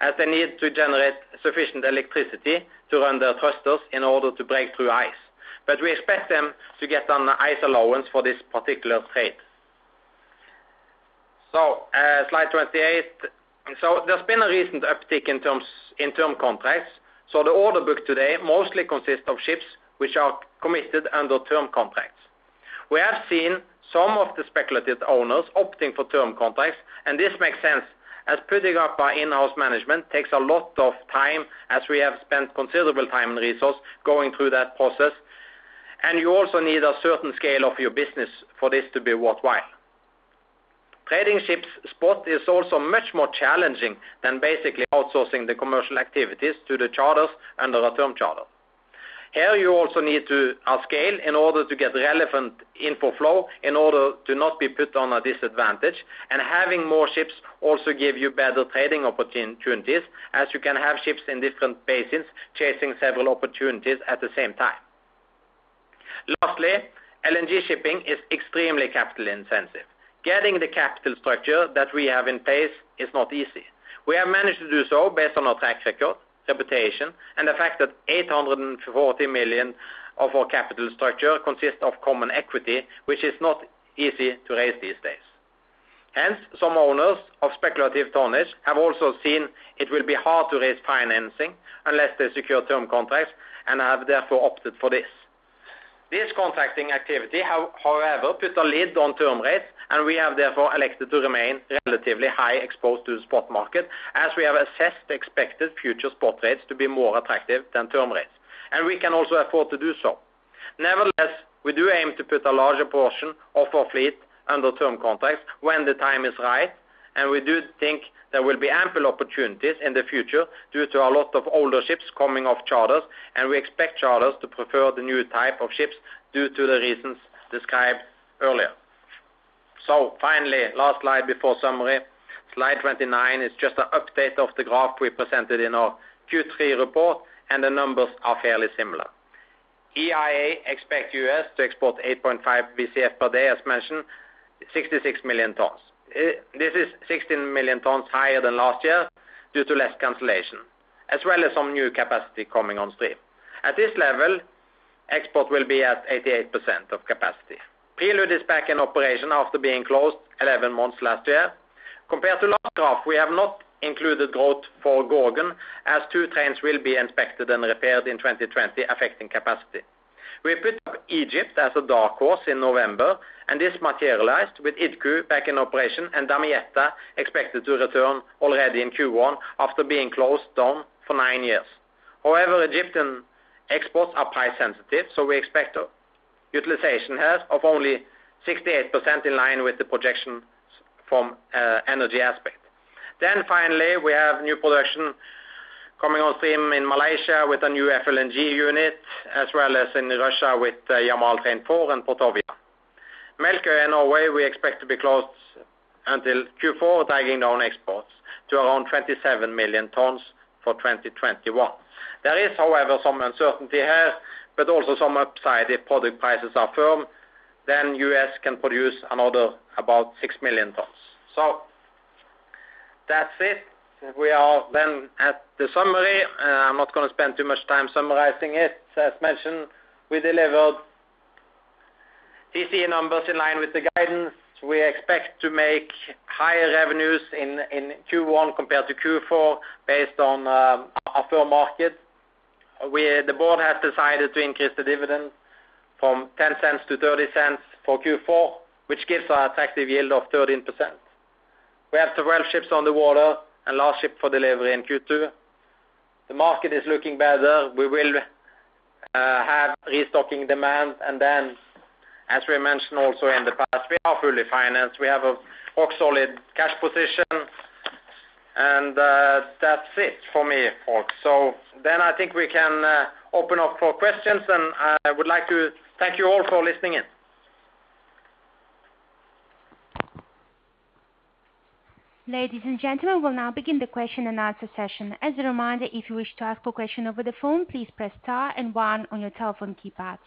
as they need to generate sufficient electricity to run their thrusters in order to break through ice. But we expect them to get an ice allowance for this particular trade. So, uh slide 28. So there's been a recent uptick in terms in term contracts. So the order book today mostly consists of ships which are committed under term contracts. We have seen some of the speculative owners opting for term contracts, and this makes sense as putting up our in-house management takes a lot of time as we have spent considerable time and resource going through that process, and you also need a certain scale of your business for this to be worthwhile. Trading ships spot is also much more challenging than basically outsourcing the commercial activities to the charters under a term charter. Here you also need to uh, scale in order to get relevant info flow in order to not be put on a disadvantage, and having more ships also give you better trading opportunities as you can have ships in different basins chasing several opportunities at the same time. Lastly, LNG shipping is extremely capital intensive. Getting the capital structure that we have in place is not easy. We have managed to do so based on our track record, reputation, and the fact that 840 million of our capital structure consists of common equity, which is not easy to raise these days. Hence, some owners of speculative tonnage have also seen it will be hard to raise financing unless they secure term contracts and have therefore opted for this. This contracting activity, however, put a lid on term rates, and we have therefore elected to remain relatively high exposed to the spot market as we have assessed expected future spot rates to be more attractive than term rates, and we can also afford to do so. Nevertheless, we do aim to put a larger portion of our fleet under term contracts when the time is right, and we do think there will be ample opportunities in the future due to a lot of older ships coming off charters, and we expect charters to prefer the new type of ships due to the reasons described earlier. So finally, last slide before summary. Slide 29 is just an update of the graph we presented in our Q3 report, and the numbers are fairly similar. EIA expect U.S. to export 8.5 BCF per day, as mentioned, 66 million tons. Uh, this is 16 million tons higher than last year due to less cancellation, as well as some new capacity coming on stream. At this level, export will be at 88% of capacity. Prelude is back in operation after being closed 11 months last year. Compared to last graph, we have not included growth for Gorgon as two trains will be inspected and repaired in 2020, affecting capacity. We put up Egypt as a dark horse in November, and this materialized with Idku back in operation and Damietta expected to return already in Q1 after being closed down for nine years. However, Egyptian exports are price sensitive, so we expect utilization here of only 68% in line with the projections from uh, Energy Aspects. Finally, we have new production coming on stream in Malaysia with a new FLNG unit, as well as in Russia with uh, Yamal Train 4 and Portovaya. Melkøya in Norway, we expect to be closed until Q4, dragging down exports to around 27 million tons for 2021. There is, however, some uncertainty here, but also some upside if product prices are firm, then U.S. can produce another about 6 million tons. So that's it. We are then at the summary. Uh, I'm not going to spend too much time summarizing it. As mentioned, we delivered TCE numbers in line with the guidance. We expect to make higher revenues in Q1 compared to Q4 based on uh, a firm market. The board has decided to increase the dividend from $0.10 to $0.30 for Q4, which gives an attractive yield of 13%. We have 12 ships on the water and last ship for delivery in Q2. The market is looking better. We will uh, have restocking demand, and then, as we mentioned also in the past, we are fully financed. We have a rock-solid cash position, and uh, that's it for me, folks. So then I think we can uh, open up for questions, and I would like to thank you all for listening in. Ladies and gentlemen, we'll now begin the question and answer session. As a reminder, if you wish to ask a question over the phone, please press star and one on your telephone keypad.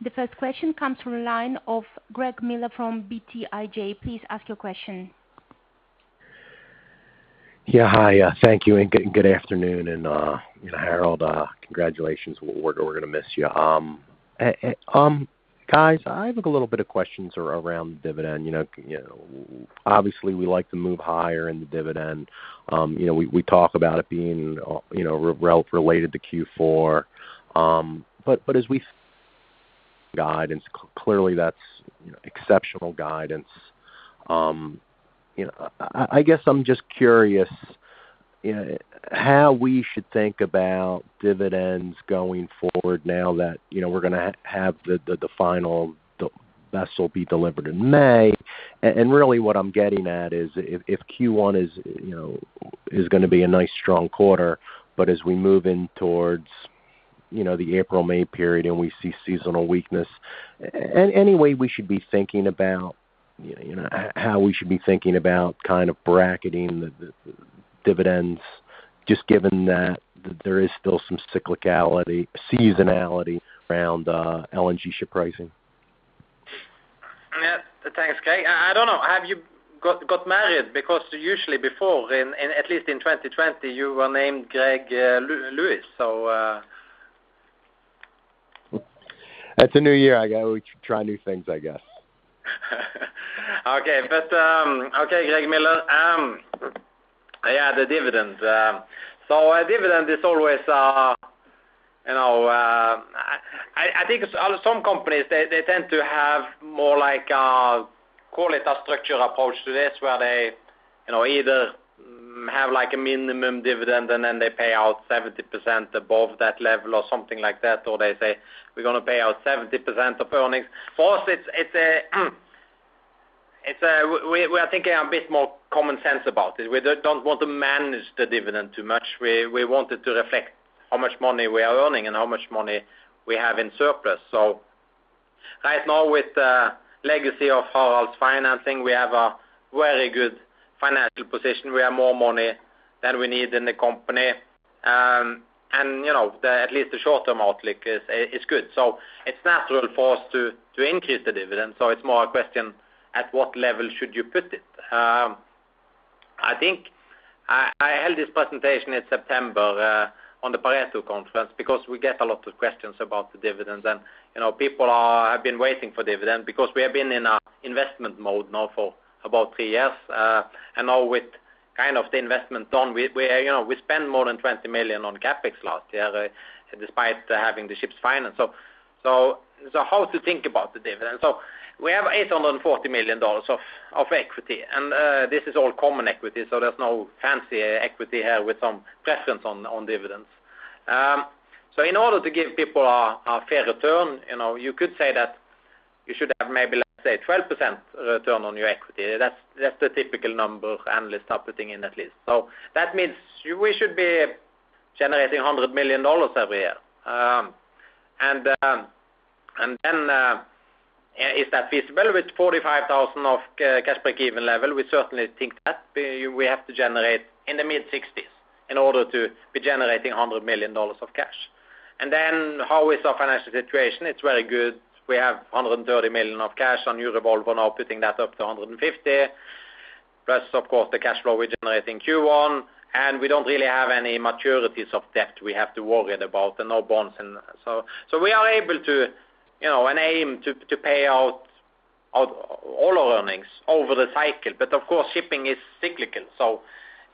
The first question comes from the line of Greg Miller from BTIG. Please ask your question. Yeah. Hi. Uh, thank you, and good afternoon. Uh, Harald, uh, congratulations. We're to miss you. Um, um, Guys, I have a little bit of questions around the dividend. You know, obviously, we like to move higher in the dividend. Um, you know, we talk about it being uh, you know, related to Q4. Um, but As we guidance, clearly that's you know, exceptional guidance. Um, you know, I guess I'm just curious how we should think about dividends going forward now that you know, we're going to have the final vessel be delivered in May. And really what I'm getting at is if Q1 is you know, to be a nice strong quarter, but as we move in towards you know, the April, May period and we see seasonal weakness, any way we should be thinking about you know, how we should be thinking about kind of bracketing the dividends, just given that there is still some cyclicality, seasonality around uh, LNG ship pricing? Yeah. Thanks, Greg. I don't know. Have you got married because usually before, at least in 2020, you were named Greg uh, Lewis. Uh. It's a new year. We try new things, I guess. Um, okay, Greg Miller. Um, Yeah, the dividend. Um, so a dividend is always, uh, you know, uh, I think uh, some companies they tend to have more like call it a structured approach to this, where they, you know, either mm, have like a minimum dividend and then they pay out 70% above that level or something like that, or they say, "We're gonna pay out 70% of earnings." For us, we are thinking a bit more common sense about it. We don't want to manage the dividend too much. We want it to reflect how much money we are earning and how much money we have in surplus. So right now with the legacy of Harald's financing, we have a very good financial position. We have more money than we need in the company. Um and you know, at least the short-term outlook is good. So it's natural for us to increase the dividend. So it's more a question at what level should you put it. Um, I think I held this presentation in September uh, on the Pareto conference because we get a lot of questions about the dividends. And you know, people have been waiting for dividend because we have been in a investment mode now for about three years. Uh and now with kind of the investment done, we you know, we spend more than 20 million on CapEx last year, uh, despite having the ships financed. So how to think about the dividend? So we have $840 million of equity, and this is all common equity, so there's no fancy equity here with some preference on dividends. Um so in order to give people a fair return, you know, you could say that you should have maybe, let's say, 12% return on your equity. That's that's the typical number analysts are putting in at least. So that means we should be generating $100 million every year. Um, uh, is that feasible with 45,000 of uh, cash break-even level? We certainly think that. We have to generate in the mid-60s in order to be generating $100 million of cash. And then how is our financial situation? It's very good. We have 130 million of cash on new revolver now, putting that up to $150 million. Plus, of course, the cash flow we generate in Q1, and we don't really have any maturities of debt we have to worry about and no bonds. And so so we are able to, you know, and aim to to pay out all our earnings over the cycle. But of course, shipping is cyclical, so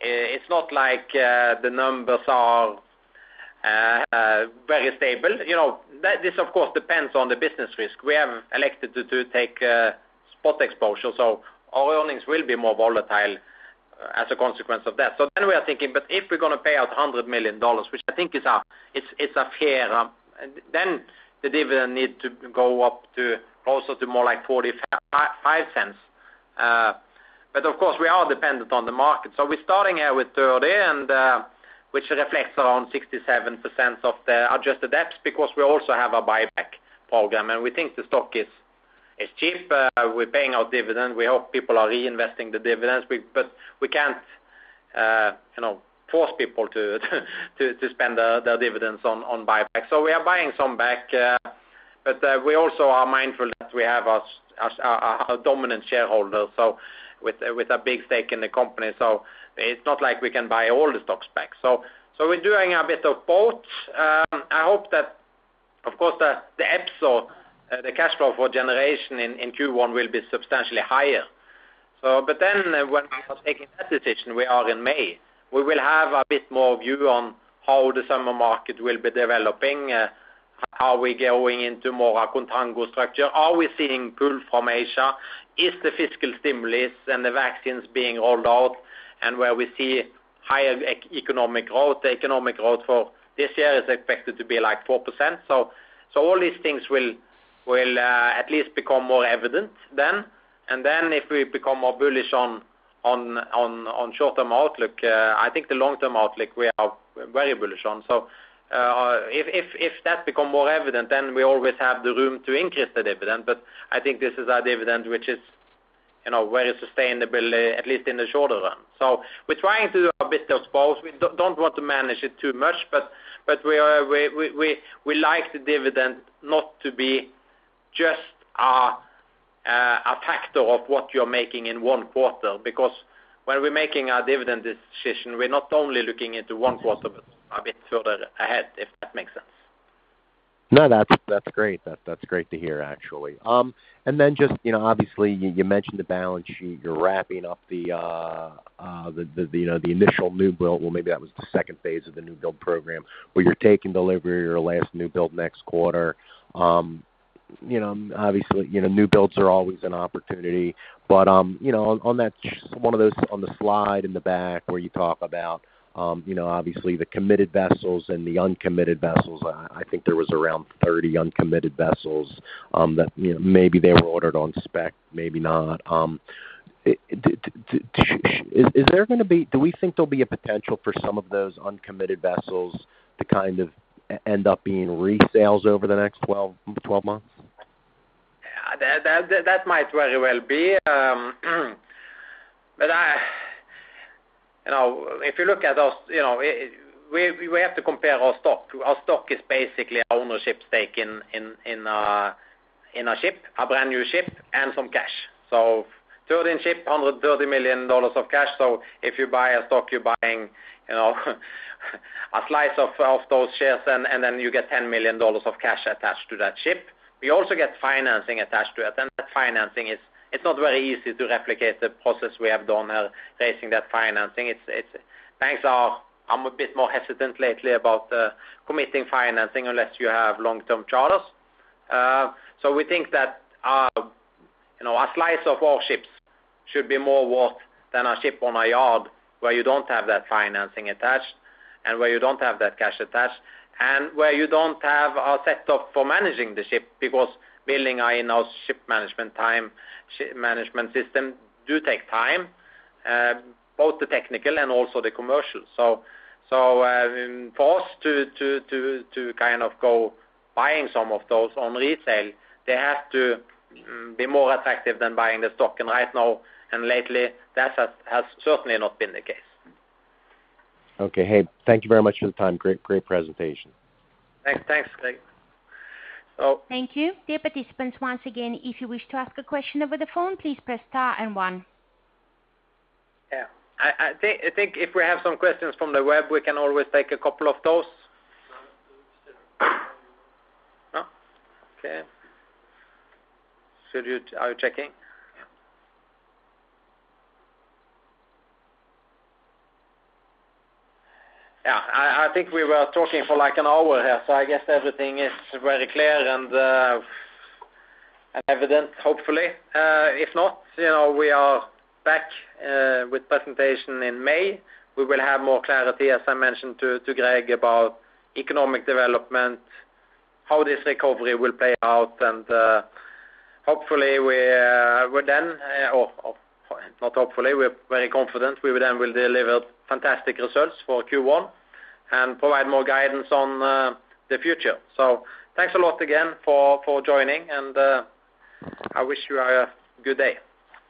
eh, it's not like eh, the numbers are eh, very stable. You know, this of course depends on the business risk. We have elected to take spot exposure, so our earnings will be more volatile as a consequence of that. So then we are thinking, but if we're gonna pay out $100 million, which I think is a it's it's a fair, then the dividend need to go up to closer to more like $0.45. Uh but of course, we are dependent on the market. So we're starting here with 30 and which reflects around 67% of the adjusted EPS because we also have a buyback program, and we think the stock is cheap. Uh, we're paying out dividend. We hope people are reinvesting the dividends. But we can't, uh, you know, force people to spend their dividends on buyback. So we are buying some back, uh, but we also are mindful that we have a dominant shareholder, so with a big stake in the company. So it's not like we can buy all the stocks back. So we're doing a bit of both. Um, I hope that, of course, the EPS or Uh, the cash flow for generation in Q1 will be substantially higher. Then uh, when we are taking that decision, we are in May, we will have a bit more view on how the summer market will be developing. Uh, are we going into more a contango structure? Are we seeing pull from Asia? Is the fiscal stimulus and the vaccines being rolled out and where we see higher economic growth? The economic growth for this year is expected to be like 4%. So so all these things will Uh, at least become more evident then. And then if we become more bullish on short-term outlook, uh, I think the long-term outlook we are very bullish on. So, uh, if that become more evident, then we always have the room to increase the dividend. But I think this is a dividend which is, you know, very sustainable, at least in the shorter run. So we're trying to do a bit of both. We don't want to manage it too much, but we like the dividend not to be just a factor of what you're making in one quarter. Because when we're making our dividend decision, we're not only looking into one quarter, but a bit further ahead, if that makes sense. No, that's that's great. That's great to hear, actually. Um and then just, you know, obviously, you mentioned the balance sheet. You're wrapping up the, uh uh the you know, the initial new build. Well, maybe that was the second phase of the new build program, where you're taking delivery of your last new build next quarter. You know, obviously, you know, new builds are always an opportunity. But, um, you know, on that one of those on the slide in the back where you talk about, um, you know, obviously the committed vessels and the uncommitted vessels, I think there was around 30 uncommitted vessels, um, that, you know, maybe they were ordered on spec, maybe not. Um, is, is there going to be? Do we think there'll be a potential for some of those uncommitted vessels to kind of end up being resales over the next 12, 12 months? That th that might very well be. Um but I you know, if you look at us, you know, we we have to compare our stock. Our stock is basically our ownership stake in in uh in a ship, a brand new ship and some cash. So 13 ship, $130 million of cash. So if you buy a stock, you're buying, you know, a slice of of those shares, and and then you get $10 million of cash attached to that ship. We also get financing attached to it. And that financing is not very easy to replicate the process we have done raising that financing. Banks are a bit more hesitant lately about committing financing unless you have long-term charters. Uh so we think that, you know, a slice of our ships should be more worth than a ship on a yard where you don't have that financing attached and where you don't have that cash attached, and where you don't have a setup for managing the ship because building a in-house ship management time, ship management system do take time, both the technical and also the commercial. So so um for us to kind of go buying some of those on resale, they have to be more attractive than buying the stock. And right now and lately, that has certainly not been the case. Okay. Hey, thank you very much for the time. Great great presentation. Thanks, Thanks, Greg. Thank you. Dear participants, once again, if you wish to ask a question over the phone, please press star and one. Yeah. I think if we have some questions from the web, we can always take a couple of those. No? Okay. Are you checking? Yeah. I think we were talking for like an hour here, so I guess everything is very clear and uh, evident, hopefully. Uh, if not, you know, we are back uh, with presentation in May. We will have more clarity, as I mentioned to Greg, about economic development, how this recovery will play out. And hopefully we're then, or not hopefully, we're very confident we will then will deliver fantastic results for Q1 and provide more guidance on uh, the future. So thanks a lot again for joining, and uh, I wish you a good day.